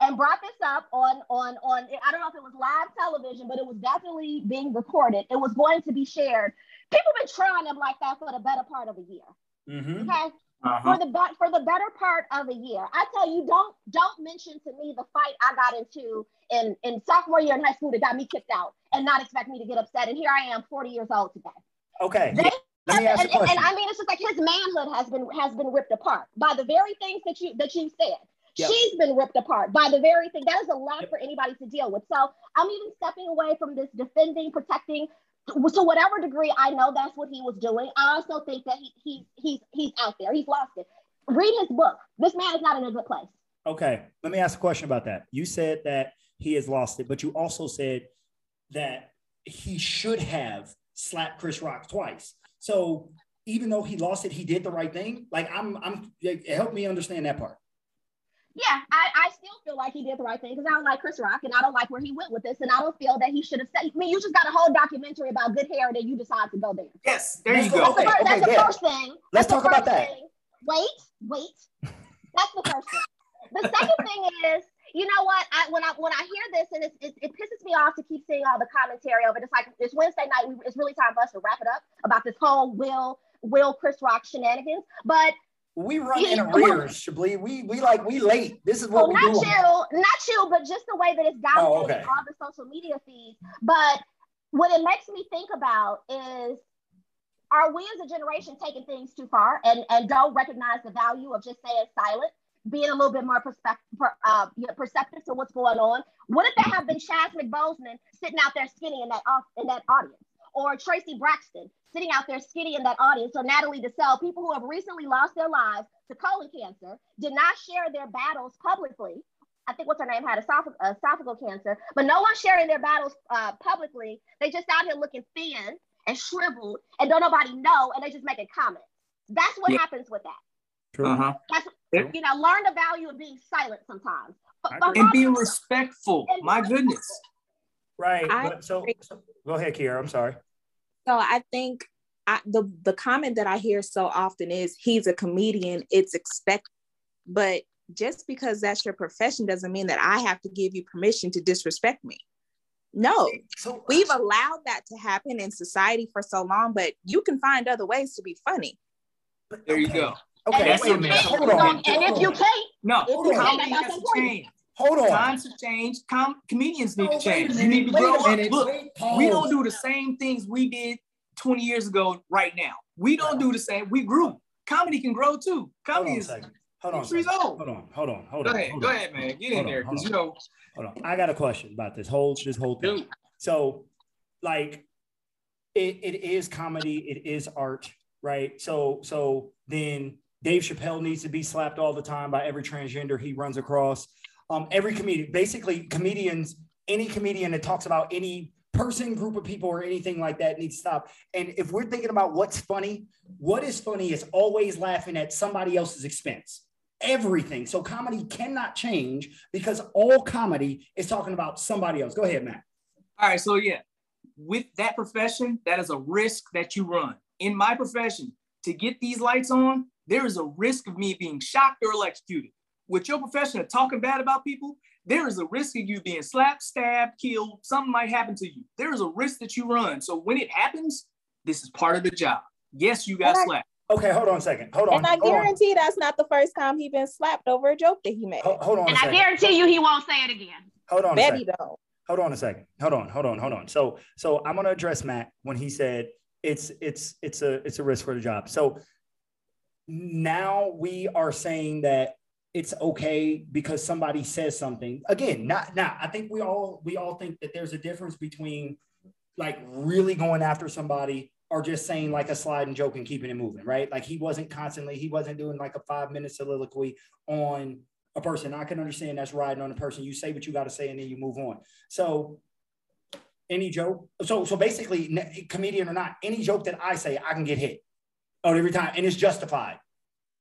and brought this up on on on I don't know if it was live television, but it was definitely being recorded. It was going to be shared. People been trying them like that for the better part of a year. Mm-hmm. Okay. Uh-huh. For the but for the better part of a year, I tell you, don't don't mention to me the fight I got into in in sophomore year in high school that got me kicked out, and not expect me to get upset. And here I am, forty years old today. Okay. They, Let me ask and, and, and I mean, it's just like his manhood has been has been ripped apart by the very things that you that you said. Yep. She's been ripped apart by the very thing. That is a lot yep. for anybody to deal with. So I'm even stepping away from this defending, protecting. To whatever degree I know that's what he was doing, I also think that he, he he's he's out there. He's lost it. Read his book. This man is not in a good place. Okay, let me ask a question about that. You said that he has lost it, but you also said that he should have slapped Chris Rock twice. So even though he lost it, he did the right thing. Like I'm, I'm. Help me understand that part yeah, I, I still feel like he did the right thing because I don't like Chris Rock and I don't like where he went with this. And I don't feel that he should have said, I mean, you just got a whole documentary about good hair and then you decide to go there. Yes, there that's you go. That's, okay, the, that's okay, the first thing. Let's talk about that. Thing. Wait, wait. That's the first thing. The second thing is, you know what? I when I when I hear this and it, it, it pisses me off to keep seeing all the commentary of it. It's like it's Wednesday night. We, it's really time for us to wrap it up about this whole Will Will Chris Rock shenanigans. But we run in arrears, Chablis. We we like we late. This is what well, we not do. you, not you, but just the way that it's dominating oh, okay. all the social media feeds. But what it makes me think about is are we as a generation taking things too far and, and don't recognize the value of just saying silent, being a little bit more perspective, uh, perceptive to what's going on? What if there have been Chadwick Boseman sitting out there skinny in that in that audience, or Traci Braxton sitting out there skinny in that audience, or Natalie Desselle, people who have recently lost their lives to colon cancer, did not share their battles publicly. I think what's her name had esophageal, esophageal cancer, but no one's sharing their battles uh, publicly. They just out here looking thin and shriveled, and don't nobody know, and they just making comments. That's what yeah. happens with that. True. Uh huh. That's you know, learn the value of being silent sometimes. But, I but agree. And Rob- being respectful. and My goodness. respectful. Right. I but so, so go ahead, Kiera. I'm sorry. So I think I, the the comment that I hear so often is he's a comedian. It's expected, but just because that's your profession doesn't mean that I have to give you permission to disrespect me. No, So we've uh, allowed that to happen in society for so long, but you can find other ways to be funny. but- There you okay. go. Okay, And That's if wait you minute. can't, Hold on. and if you can't, No, Hold on. comedy That's has to change. Hold on. Times have changed. Com- comedians need No, to change. You need to grow up. Look, wait, we don't do the same things we did 20 years ago right now. We don't do the same. We grew. Comedy can grow too. Hold Comedy on is second. Hold on. a Three second. old. Hold on. Hold on. Hold Go on. ahead, hold go on. ahead, man. Get in Hold on, there hold on. you know, Hold on. I got a question about this whole this whole thing. dude. So, like, it, it is comedy. It is art, right? So, so then Dave Chappelle needs to be slapped all the time by every transgender he runs across. Um, every comedian, basically, comedians, any comedian that talks about any person, group of people, or anything like that needs to stop. And if we're thinking about what's funny, what is funny is always laughing at somebody else's expense. Everything. So comedy cannot change because all comedy is talking about somebody else. Go ahead, Matt. All right, so yeah, with that profession, that is a risk that you run. In my profession, to get these lights on, there is a risk of me being shocked or electrocuted. With your profession of talking bad about people, there is a risk of you being slapped, stabbed, killed. Something might happen to you. There is a risk that you run. So when it happens, this is part of the job. Yes, you got I- slapped. Okay, hold on a second. Hold on. And I hold on. guarantee that's not the first time he's been slapped over a joke that he made. Ho- Hold on a and I guarantee you he won't say it again. Hold on a Betty don't. Hold on a second. Hold on. Hold on. Hold on. So, so I'm gonna address Matt when he said it's it's it's a it's a risk for the job. So now we are saying that it's okay because somebody says something. Again, not now. I think we all we all think that there's a difference between like really going after somebody or just saying like a slide and joke and keeping it moving, right? Like he wasn't constantly, he wasn't doing like a five minute soliloquy on a person. I can understand that's riding on a person. You say what you got to say and then you move on. So any joke. So so basically, comedian or not, any joke that I say, I can get hit. Oh, every time, and it's justified.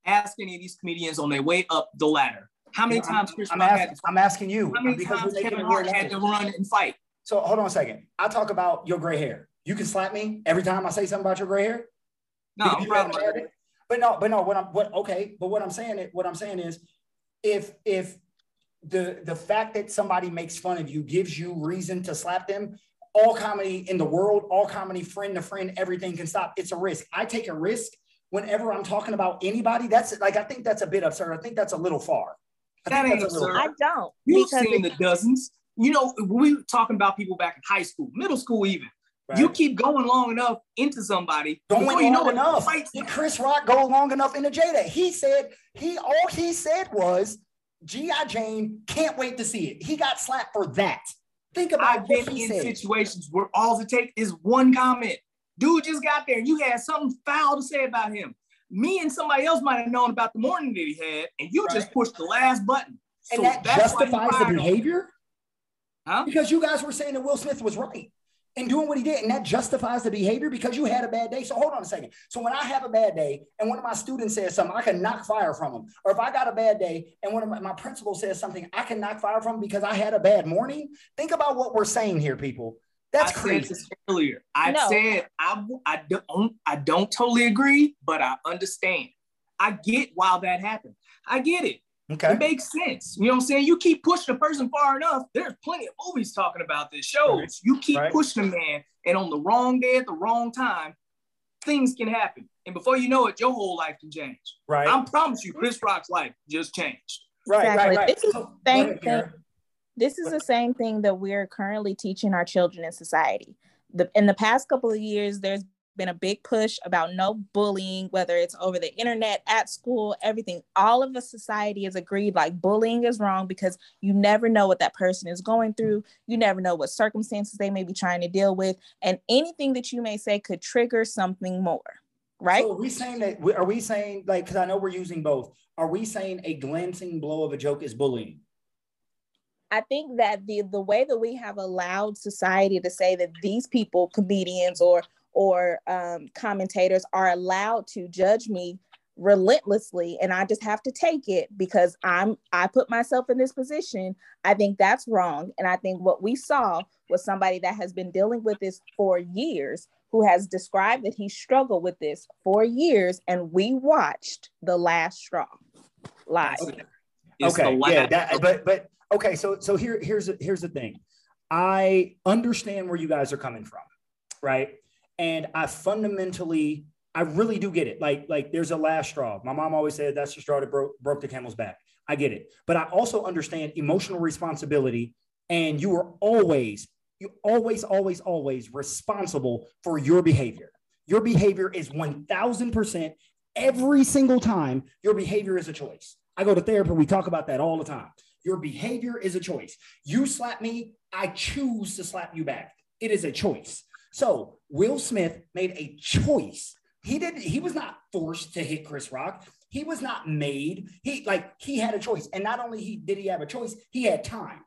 Ask any of these comedians on their way up the ladder. How many I'm- times Chris I'm, Rock ask- had I'm asking you How many because times Kevin Hart had to run and fight? So hold on a second. I talk about your gray hair. You can slap me every time I say something about your gray hair. No, Because you proud had of a my bad day. But no, but no, what I'm what okay, but what I'm saying it, what I'm saying is if if the the fact that somebody makes fun of you gives you reason to slap them, all comedy in the world, all comedy friend to friend, everything can stop. It's a risk. I take a risk whenever I'm talking about anybody. That's like I think that's a bit absurd. I think that's a little far. I That think ain't that's a little- I don't. You've because seen it- the dozens. You know, we were talking about people back in high school, middle school, even. right? You keep going long enough into somebody, going before you know enough. fights- Did Chris Rock go long enough into Jada? He said he all he said was G.I. Jane can't wait to see it. He got slapped for that. Think about I've been he in said. situations where all it takes is one comment. Dude just got there and you had something foul to say about him. Me and somebody else might have known about the morning that he had, and you just pushed the last button. and So that that's why you justifies the behavior Huh? because you guys were saying that Will Smith was right in doing what he did, and that justifies the behavior because you had a bad day. So hold on a second. So when I have a bad day and one of my students says something, I can knock fire from them. Or if I got a bad day and one of my, my principal says something, I can knock fire from because I had a bad morning. Think about what we're saying here, people. That's I crazy. said this earlier. I No. said I, I don't I don't totally agree, but I understand. I get why that happened. I get it. Okay. It makes sense. You know what I'm saying? You keep pushing a person far enough. There's plenty of movies talking about this shows. Right. You keep Right. pushing a man, and on the wrong day at the wrong time, things can happen. And before you know it, your whole life can change. Right. I promise you, Chris Rock's life just changed. right. Exactly. Right. Right. This is So, the this is the same thing that we're currently teaching our children in society. The, in the past couple of years, there's been a big push about no bullying, whether it's over the internet, at school, everything. All of the society has agreed like bullying is wrong because you never know what that person is going mm. through. You never know what circumstances they may be trying to deal with. And anything that you may say could trigger something more, right? So are we saying that? Are we saying like? Because I know we're using both. Are we saying a glancing blow of a joke is bullying? I think that the the way that we have allowed society to say that these people, comedians or or um, commentators, are allowed to judge me relentlessly and I just have to take it because I'm I put myself in this position, I think that's wrong. And I think what we saw was somebody that has been dealing with this for years who has described that he struggled with this for years and we watched the last straw live. Okay, okay. yeah, that, but but okay, so so here here's here's the thing. I understand where you guys are coming from, right? And I fundamentally I really do get it. Like, like there's a last straw. My mom always said that's the straw that broke, broke the camel's back. I get it. But I also understand emotional responsibility. And you are always, you always, always, always responsible for your behavior. Your behavior is 1000% every single time. Your behavior is a choice. I go to therapy. We talk about that all the time. Your behavior is a choice. You slap me, I choose to slap you back. It is a choice. So Will Smith made a choice he didn't, he was not forced to hit Chris Rock. He was not made. He like he had a choice. And not only he did he have a choice, he had time.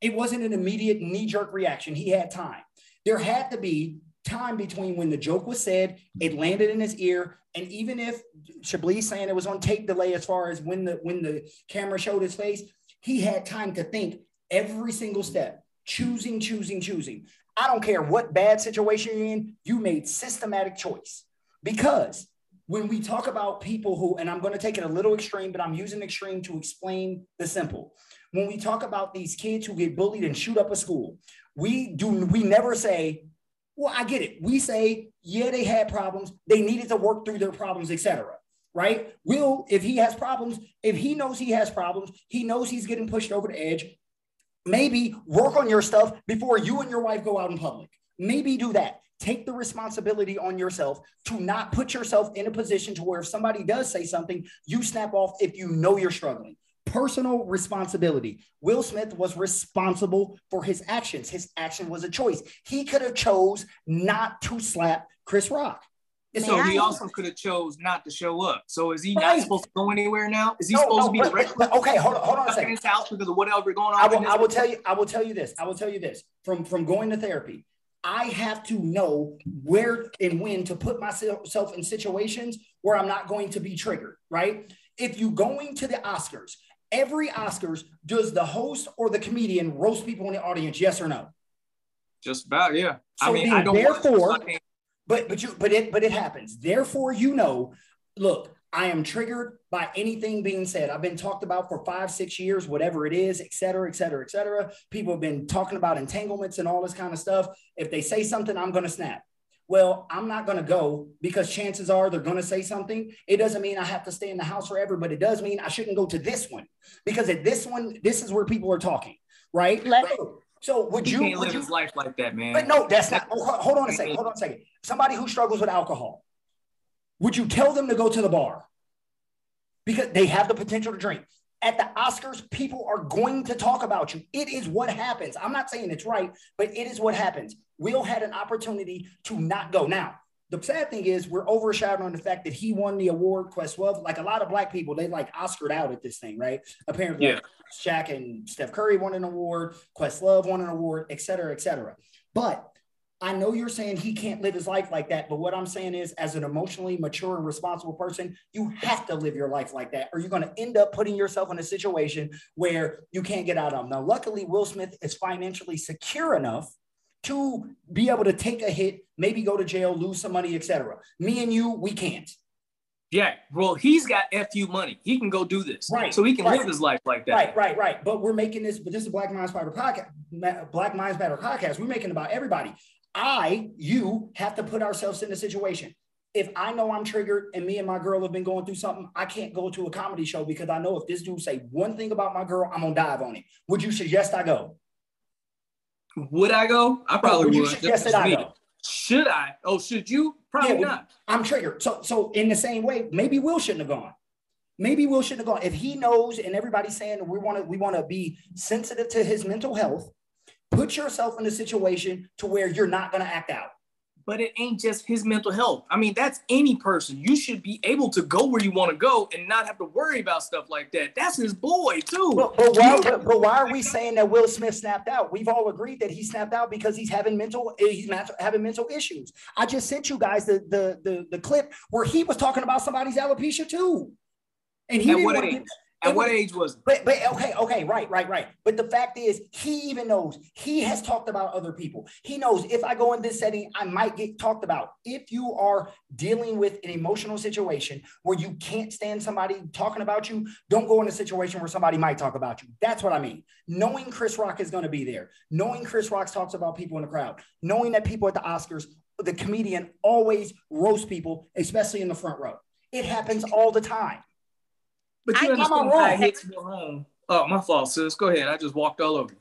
It wasn't an immediate knee-jerk reaction. He had time. There had to be time between when the joke was said, it landed in his ear, and even if Chablis saying it was on tape delay as far as when the when the camera showed his face, he had time to think every single step, choosing, choosing, choosing. I don't care what bad situation you're in, you made systematic choice. Because when we talk about people who, and I'm going to take it a little extreme, but I'm using extreme to explain the simple. When we talk about these kids who get bullied and shoot up a school, we do we never say, well, I get it. We say, yeah, they had problems. They needed to work through their problems, etc. Right? Will, if he has problems, if he knows he has problems, he knows he's getting pushed over the edge. Maybe work on your stuff before you and your wife go out in public. Maybe do that take the responsibility on yourself to not put yourself in a position to where if somebody does say something, you snap off if you know you're struggling. Personal responsibility. Will Smith was responsible for his actions. His action was a choice. He could have chose not to slap Chris Rock. So he also could have chose not to show up. So is he right. not supposed to go anywhere now? Is he no, supposed no, to be but? But, okay, hold on, hold on a second. His house because of whatever going on. I will, I will tell you. I will tell you this. I will tell you this. From from going to therapy, I have to know where and when to put myself in situations where I'm not going to be triggered, right? If you going to the Oscars, every Oscars, does the host or the comedian roast people in the audience? Yes or no? Just about, yeah. So I mean, I don't therefore, but but you but it but it happens. Therefore, you know, look, I am triggered by anything being said. I've been talked about for five, six years, whatever it is, et cetera, et cetera, et cetera. People have been talking about entanglements and all this kind of stuff. If they say something, I'm going to snap. Well, I'm not going to go because chances are they're going to say something. It doesn't mean I have to stay in the house forever, but it does mean I shouldn't go to this one because at this one, this is where people are talking, right? Let- so would you, can't would live you, his life like that, man? But no, that's not. Oh, hold on a second. Hold on a second. Somebody who struggles with alcohol, would you tell them to go to the bar? Because they have the potential to drink. At the Oscars, people are going to talk about you. It is what happens. I'm not saying it's right, but it is what happens. Will had an opportunity to not go. Now, the sad thing is we're overshadowing on the fact that he won the award Quest Questlove. Like a lot of black people, they like Oscared out at this thing, right? Apparently, yeah. Shaq and Steph Curry won an award, Questlove won an award, et cetera, et cetera. But I know you're saying he can't live his life like that, but what I'm saying is, as an emotionally mature and responsible person, you have to live your life like that, or you're going to end up putting yourself in a situation where you can't get out of. Now, luckily, Will Smith is financially secure enough to be able to take a hit, maybe go to jail, lose some money, etc. Me and you, we can't. Yeah, well, he's got fu money. He can go do this, right? So he can right. live his life like that. Right, right, right. But we're making this. But this is Black Minds Matter podcast. Black Minds Matter podcast. We're making about everybody. I, you have to put ourselves in a situation. If I know I'm triggered and me and my girl have been going through something, I can't go to a comedy show because I know if this dude say one thing about my girl, I'm gonna dive on it. Would you suggest I go? Would I go? I oh, probably would. You suggest that I go. Should I? Oh, should you? Probably yeah, not. I'm triggered. So, so in the same way, maybe Will shouldn't have gone. Maybe Will shouldn't have gone. If he knows and everybody's saying we want to, we want to be sensitive to his mental health put yourself in a situation to where you're not going to act out but it ain't just his mental health. I mean, that's any person. You should be able to go where you want to go and not have to worry about stuff like that. That's his boy too. But, but, why, but, but why are we saying that Will Smith snapped out? We've all agreed that he snapped out because he's having mental he's having mental issues. I just sent you guys the the the, the clip where he was talking about somebody's alopecia too, and he At didn't want to. At what age was it? But, but okay, okay, right, right, right. But the fact is, he even knows he has talked about other people. He knows if I go in this setting, I might get talked about. If you are dealing with an emotional situation where you can't stand somebody talking about you, don't go in a situation where somebody might talk about you. That's what I mean. Knowing Chris Rock is going to be there, knowing Chris Rock talks about people in the crowd, knowing that people at the Oscars, the comedian always roast people, especially in the front row. It happens all the time. But you I understand how hits more home. Oh, my fault, sis. Go ahead. I just walked all over you.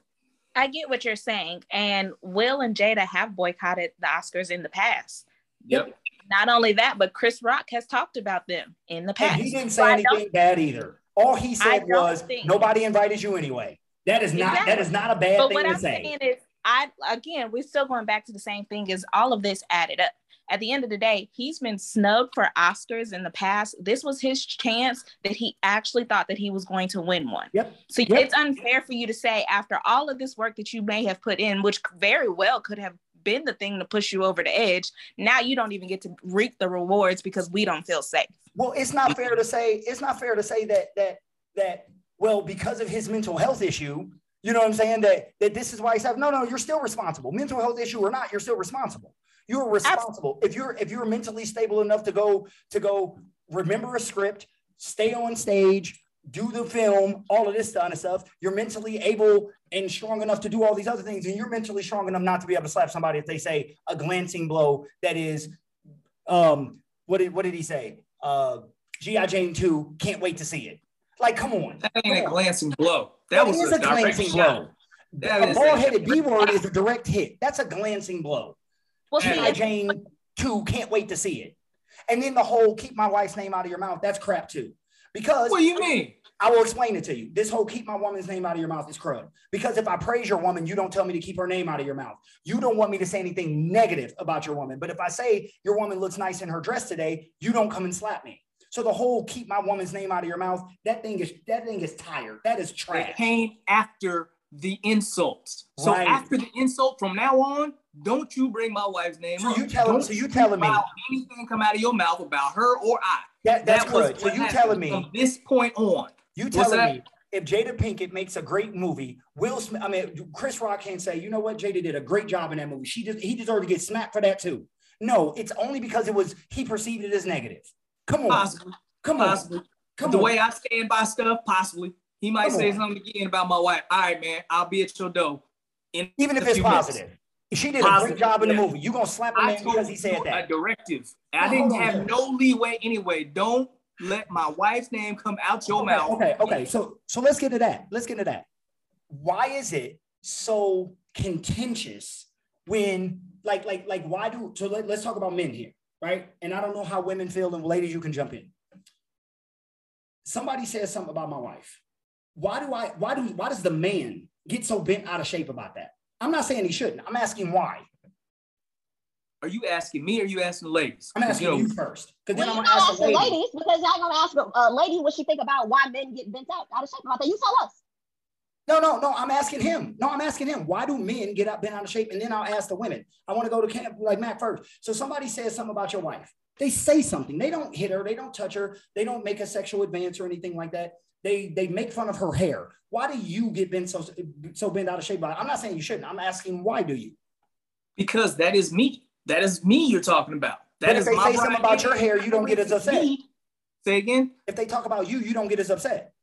I get what you're saying. And Will and Jada have boycotted the Oscars in the past. Yep. Not only that, but Chris Rock has talked about them in the past. And he didn't say so anything bad either. All he said was think, nobody invited you anyway. That is not exactly. that is not a bad but thing what to I'm say. Saying is, I again, we're still going back to the same thing. Is all of this added up? At the end of the day, he's been snubbed for Oscars in the past. This was his chance that he actually thought that he was going to win one. Yep. So yep. it's unfair for you to say after all of this work that you may have put in, which very well could have been the thing to push you over the edge. Now you don't even get to reap the rewards because we don't feel safe. Well, it's not fair to say it's not fair to say that that that well because of his mental health issue, you know what I'm saying that that this is why he's having no no you're still responsible. Mental health issue or not, you're still responsible. You're responsible. If you're if you're mentally stable enough to go to go remember a script, stay on stage, do the film, all of this kind of stuff. You're mentally able and strong enough to do all these other things, and you're mentally strong enough not to be able to slap somebody if they say a glancing blow that is, um, what did what did he say? Uh, GI Jane two, can't wait to see it. Like, come on, that ain't a on. glancing blow. That, that was a, a glancing blow. That a ball-headed B word is a direct hit. That's a glancing blow. Well, see, Jane two can't wait to see it. And then the whole keep my wife's name out of your mouth, that's crap too. Because what do you mean? I will explain it to you. This whole keep my woman's name out of your mouth is crud. Because if I praise your woman, you don't tell me to keep her name out of your mouth. You don't want me to say anything negative about your woman. But if I say your woman looks nice in her dress today, you don't come and slap me. So the whole keep my woman's name out of your mouth, that thing is that thing is tired. That is trash. It came after the insults. So right. after the insult, from now on, don't you bring my wife's name so up. You tell so you telling me anything come out of your mouth about her or I. That, that's that good. So you telling me from this point on. You telling me if Jada Pinkett makes a great movie, Will Smith, I mean, Chris Rock can say, you know what, Jada did a great job in that movie. She just he deserved to get smacked for that too. No, it's only because it was he perceived it as negative. Come on, possibly, come possibly. on, come the on. way I stand by stuff, possibly he might come say on. something again about my wife. All right, man, I'll be at your door. Even if it's positive. Minutes. She did a great job in the movie. You gonna slap a man because he said that? A directive. I didn't have no leeway anyway. Don't let my wife's name come out your okay, mouth. Okay, okay. So so let's get to that. Let's get to that. Why is it so contentious when like like like why do so let, let's talk about men here, right? And I don't know how women feel, and ladies, you can jump in. Somebody says something about my wife. Why do I why do why does the man get so bent out of shape about that? I'm not saying he shouldn't. I'm asking why. Are you asking me or are you asking the ladies? I'm asking you, know, you first. Because well, then I'm gonna ask the ladies. ladies because y'all gonna ask a uh, lady what she think about why men get bent out, out of shape about that. You tell us. No, no, no. I'm asking him. No, I'm asking him. Why do men get up bent out of shape? And then I'll ask the women. I want to go to camp like Matt first. So somebody says something about your wife. They say something. They don't hit her. They don't touch her. They don't make a sexual advance or anything like that. They they make fun of her hair. Why do you get bent so so bent out of shape? I'm not saying you shouldn't. I'm asking why do you? Because that is me. That is me you're talking about. That but if they say something about your hair, you don't get as upset. Me. Say again. If they talk about you, you don't get as upset.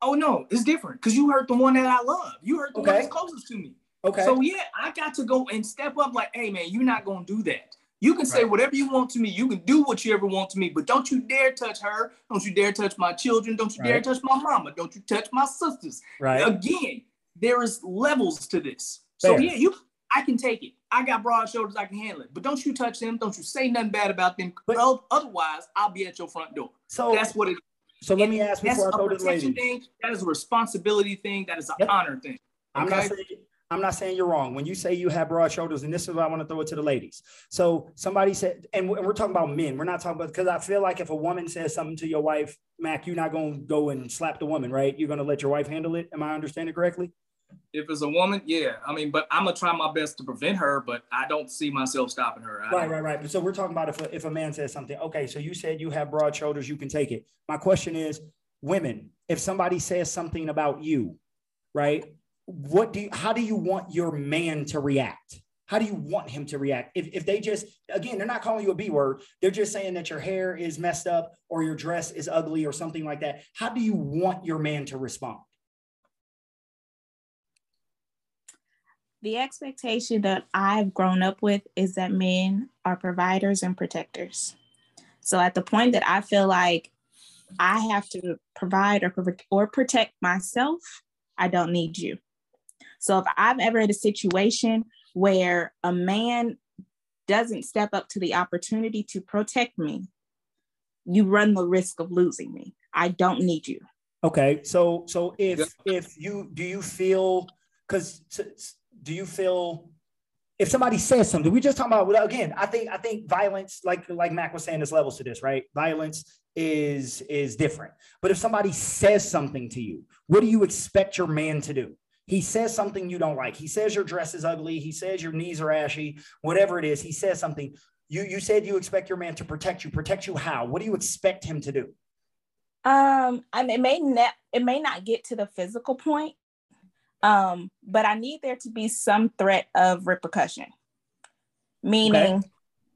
Oh no, it's different because you hurt the one that I love. You hurt the okay. one that's closest to me. Okay. So yeah, I got to go and step up. Like, hey man, you're not gonna do that. You can say whatever you want to me. You can do what you ever want to me, but don't you dare touch her. Don't you dare touch my children. Don't you right. dare touch my mama. Don't you touch my sisters. Right. Again, there is levels to this. So yeah, you I can take it. I got broad shoulders. I can handle it. But don't you touch them. Don't you say nothing bad about them. But otherwise, I'll be at your front door. So that's what it is. So let me ask before I go to the lady. Thing, that is a responsibility thing. That is an yep. honor thing. I'm not saying I'm not saying you're wrong. When you say you have broad shoulders, and this is what I want to throw it to the ladies. So somebody said, and we're talking about men. We're not talking about because I feel like if a woman says something to your wife, Mac, you're not going to go and slap the woman, right? You're going to let your wife handle it. Am I understanding correctly? If it's a woman, yeah. I mean, but I'm gonna try my best to prevent her, but I don't see myself stopping her. Right, right, right. So we're talking about if a, if a man says something. Okay, so you said you have broad shoulders, you can take it. My question is, women, if somebody says something about you, right? What do you, how do you want your man to react? How do you want him to react? If, if they just, again, they're not calling you a B word, they're just saying that your hair is messed up or your dress is ugly or something like that. How do you want your man to respond? The expectation that I've grown up with is that men are providers and protectors. So at the point that I feel like I have to provide or, or protect myself, I don't need you. So if I'm ever in a situation where a man doesn't step up to the opportunity to protect me, you run the risk of losing me. I don't need you. Okay. So so if if you do you feel because do you feel if somebody says something, we just talking about again. I think I think violence, like like Mac was saying, there's levels to this, right? Violence is is different. But if somebody says something to you, what do you expect your man to do? He says something you don't like. He says your dress is ugly. He says your knees are ashy, whatever it is. He says something. You, you said you expect your man to protect you. Protect you how? What do you expect him to do? Um, I mean, it may not it may not get to the physical point, um, but I need there to be some threat of repercussion. Meaning,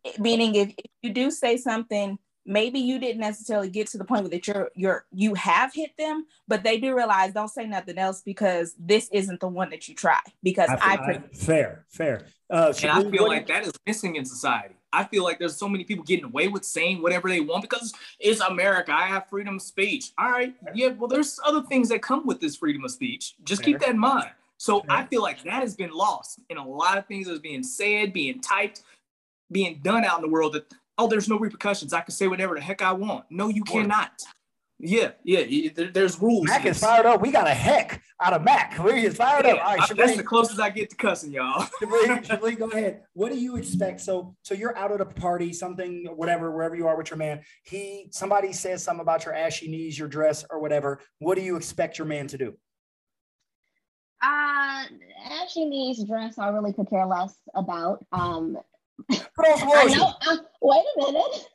okay. meaning if, if you do say something maybe you didn't necessarily get to the point that you're you're you have hit them but they do realize don't say nothing else because this isn't the one that you try because i, I, I fair fair. Uh, and i feel like that is missing in society. I feel like there's so many people getting away with saying whatever they want because it's america. I have freedom of speech. All right. Yeah well there's other things that come with this freedom of speech. Just fair. keep that in mind. So fair. i feel like that has been lost in a lot of things that's being said being typed being done out in the world that oh, there's no repercussions. I can say whatever the heck I want. No, you cannot. Yeah, yeah, there's rules. Mac is fired up. We got a heck out of Mac. We're fired yeah, up. All right, that's the closest I get to cussing, y'all. Chablis, go ahead. What do you expect? So, so you're out at a party, something, whatever, wherever you are with your man. He, somebody says something about your ashy knees, your dress, or whatever. What do you expect your man to do? Uh, ashy knees, dress, I really could care less about. Um, Put on some lotion. Uh, wait a minute.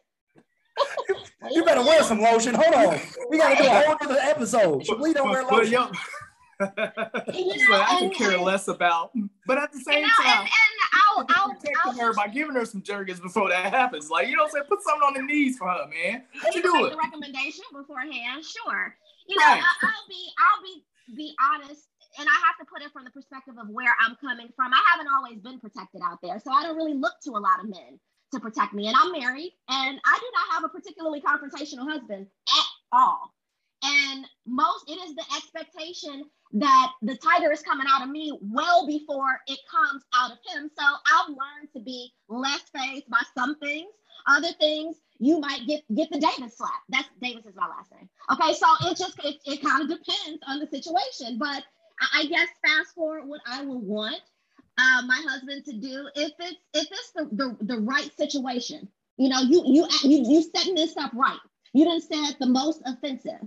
you better wear some lotion. Hold on. We got to do a whole other episode. We don't wear lotion. you know, I can care less about, but at the same you know, time, and, and I'll, I'll, protecting I'll, her by giving her some Jergens before that happens. Like you know, what I'm saying, put something on the knees for her, man. What you do it? recommendation beforehand, sure. You know, right. I, I'll be, I'll be, be honest and I have to put it from the perspective of where I'm coming from. I haven't always been protected out there. So I don't really look to a lot of men to protect me. And I'm married and I do not have a particularly confrontational husband at all. And most, it is the expectation that the tiger is coming out of me well before it comes out of him. So I've learned to be less phased by some things. Other things, you might get get the Davis slap. That's Davis is my last name. Okay, so it just it, it kind of depends on the situation. But I guess fast forward what I would want uh, my husband to do if it's if it's the, the, the right situation. You know, you you you you setting this up right. You didn't set the most offensive.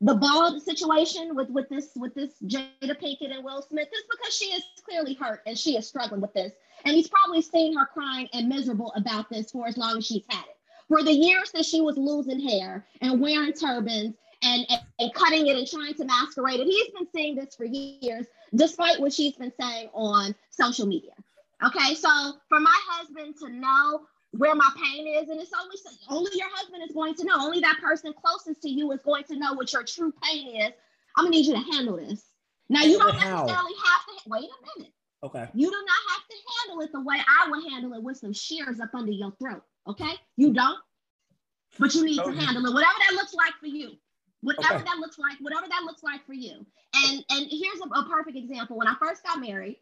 The bald situation with with this with this Jada Pinkett and Will Smith is because she is clearly hurt and she is struggling with this. And he's probably seen her crying and miserable about this for as long as she's had it. For the years that she was losing hair and wearing turbans and, and, and cutting it and trying to masquerade it. He's been saying this for years, despite what she's been saying on social media. Okay, so for my husband to know where my pain is, and it's only only your husband is going to know. Only that person closest to you is going to know what your true pain is. I'm gonna need you to handle this. Now you don't necessarily have to wait a minute. Okay. You do not have to handle it the way I would handle it with some shears up under your throat. Okay. You don't. But you need to handle it, whatever that looks like for you whatever okay. that looks like whatever that looks like for you and and here's a, a, perfect example when i first got married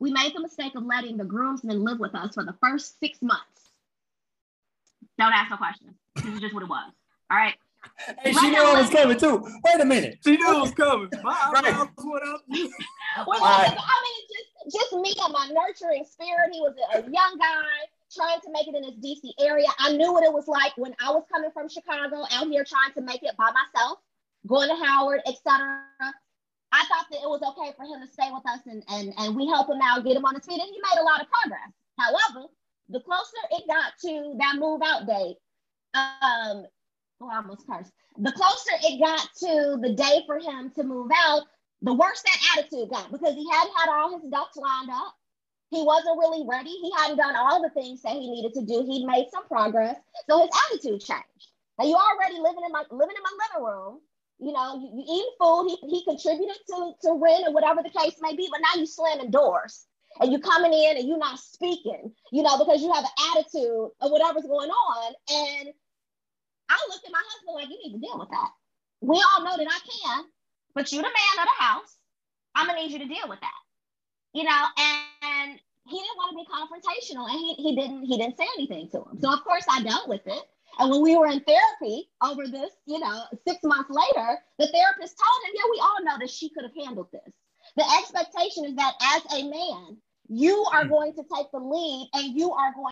we made the mistake of letting the groomsmen live with us for the first six months don't ask no questions this is just what it was all right she knew it was coming too. Wait a minute. She knew it was coming. My eyebrows went up. well, right. I mean, just, just me and my nurturing spirit. He was a young guy in this DC area. I knew what it was like when I was coming from Chicago out here trying to make it by myself, going to Howard, etc. I thought that it was okay for him to stay with us and, and, and we help him out, get him on his feet, and he made a lot of progress. However, the closer it got to that move out date, um, oh, I almost cursed. The closer it got to the day for him to move out, the worse that attitude got because he hadn't had all his ducks lined up. He wasn't really ready. He hadn't done all the things that he needed to do. He'd made some progress, so his attitude changed. Now you already living in my living in my living room. You know, you, you eating food. He, he contributed to to rent or whatever the case may be. But now you slamming doors and you coming in and you're not speaking. You know, because you have an attitude of whatever's going on. And I looked at my husband like, you need to deal with that. We all know that I can, but you the man of the house. I'm gonna need you to deal with that you know, and he didn't want to be confrontational and he, he didn't he didn't say anything to him. So of course I dealt with it. And when we were in therapy over this, you know, six months later, the therapist told him, yeah, we all know that she could have handled this. The expectation is that as a man, you are going to take the lead and you are going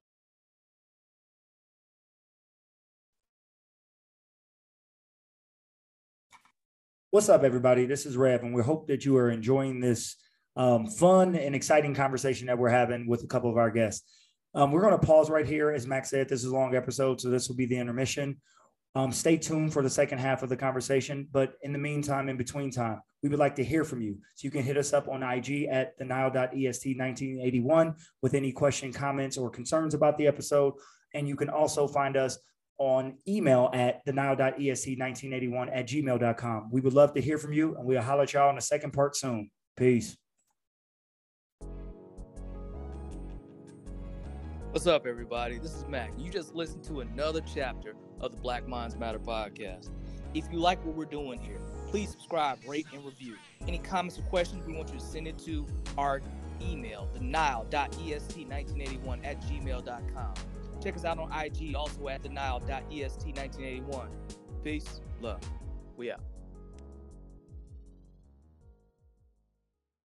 What's up, everybody? This is Rev, and we hope that you are enjoying this um, fun and exciting conversation that we're having with a couple of our guests. Um, we're going to pause right here. As Max said, this is a long episode, so this will be the intermission. Um, stay tuned for the second half of the conversation. But in the meantime, in between time, we would like to hear from you. So you can hit us up on IG at the Nile.est1981 with any question, comments, or concerns about the episode. And you can also find us on email at the Nile.est1981 at gmail.com. We would love to hear from you, and we'll holler at y'all in the second part soon. Peace. What's up, everybody? This is Mac. You just listened to another chapter of the Black Minds Matter podcast. If you like what we're doing here, please subscribe, rate, and review. Any comments or questions, we want you to send it to our email, the nile.est1981 at gmail.com. Check us out on IG, also at the nile.est1981. Peace, love. We out.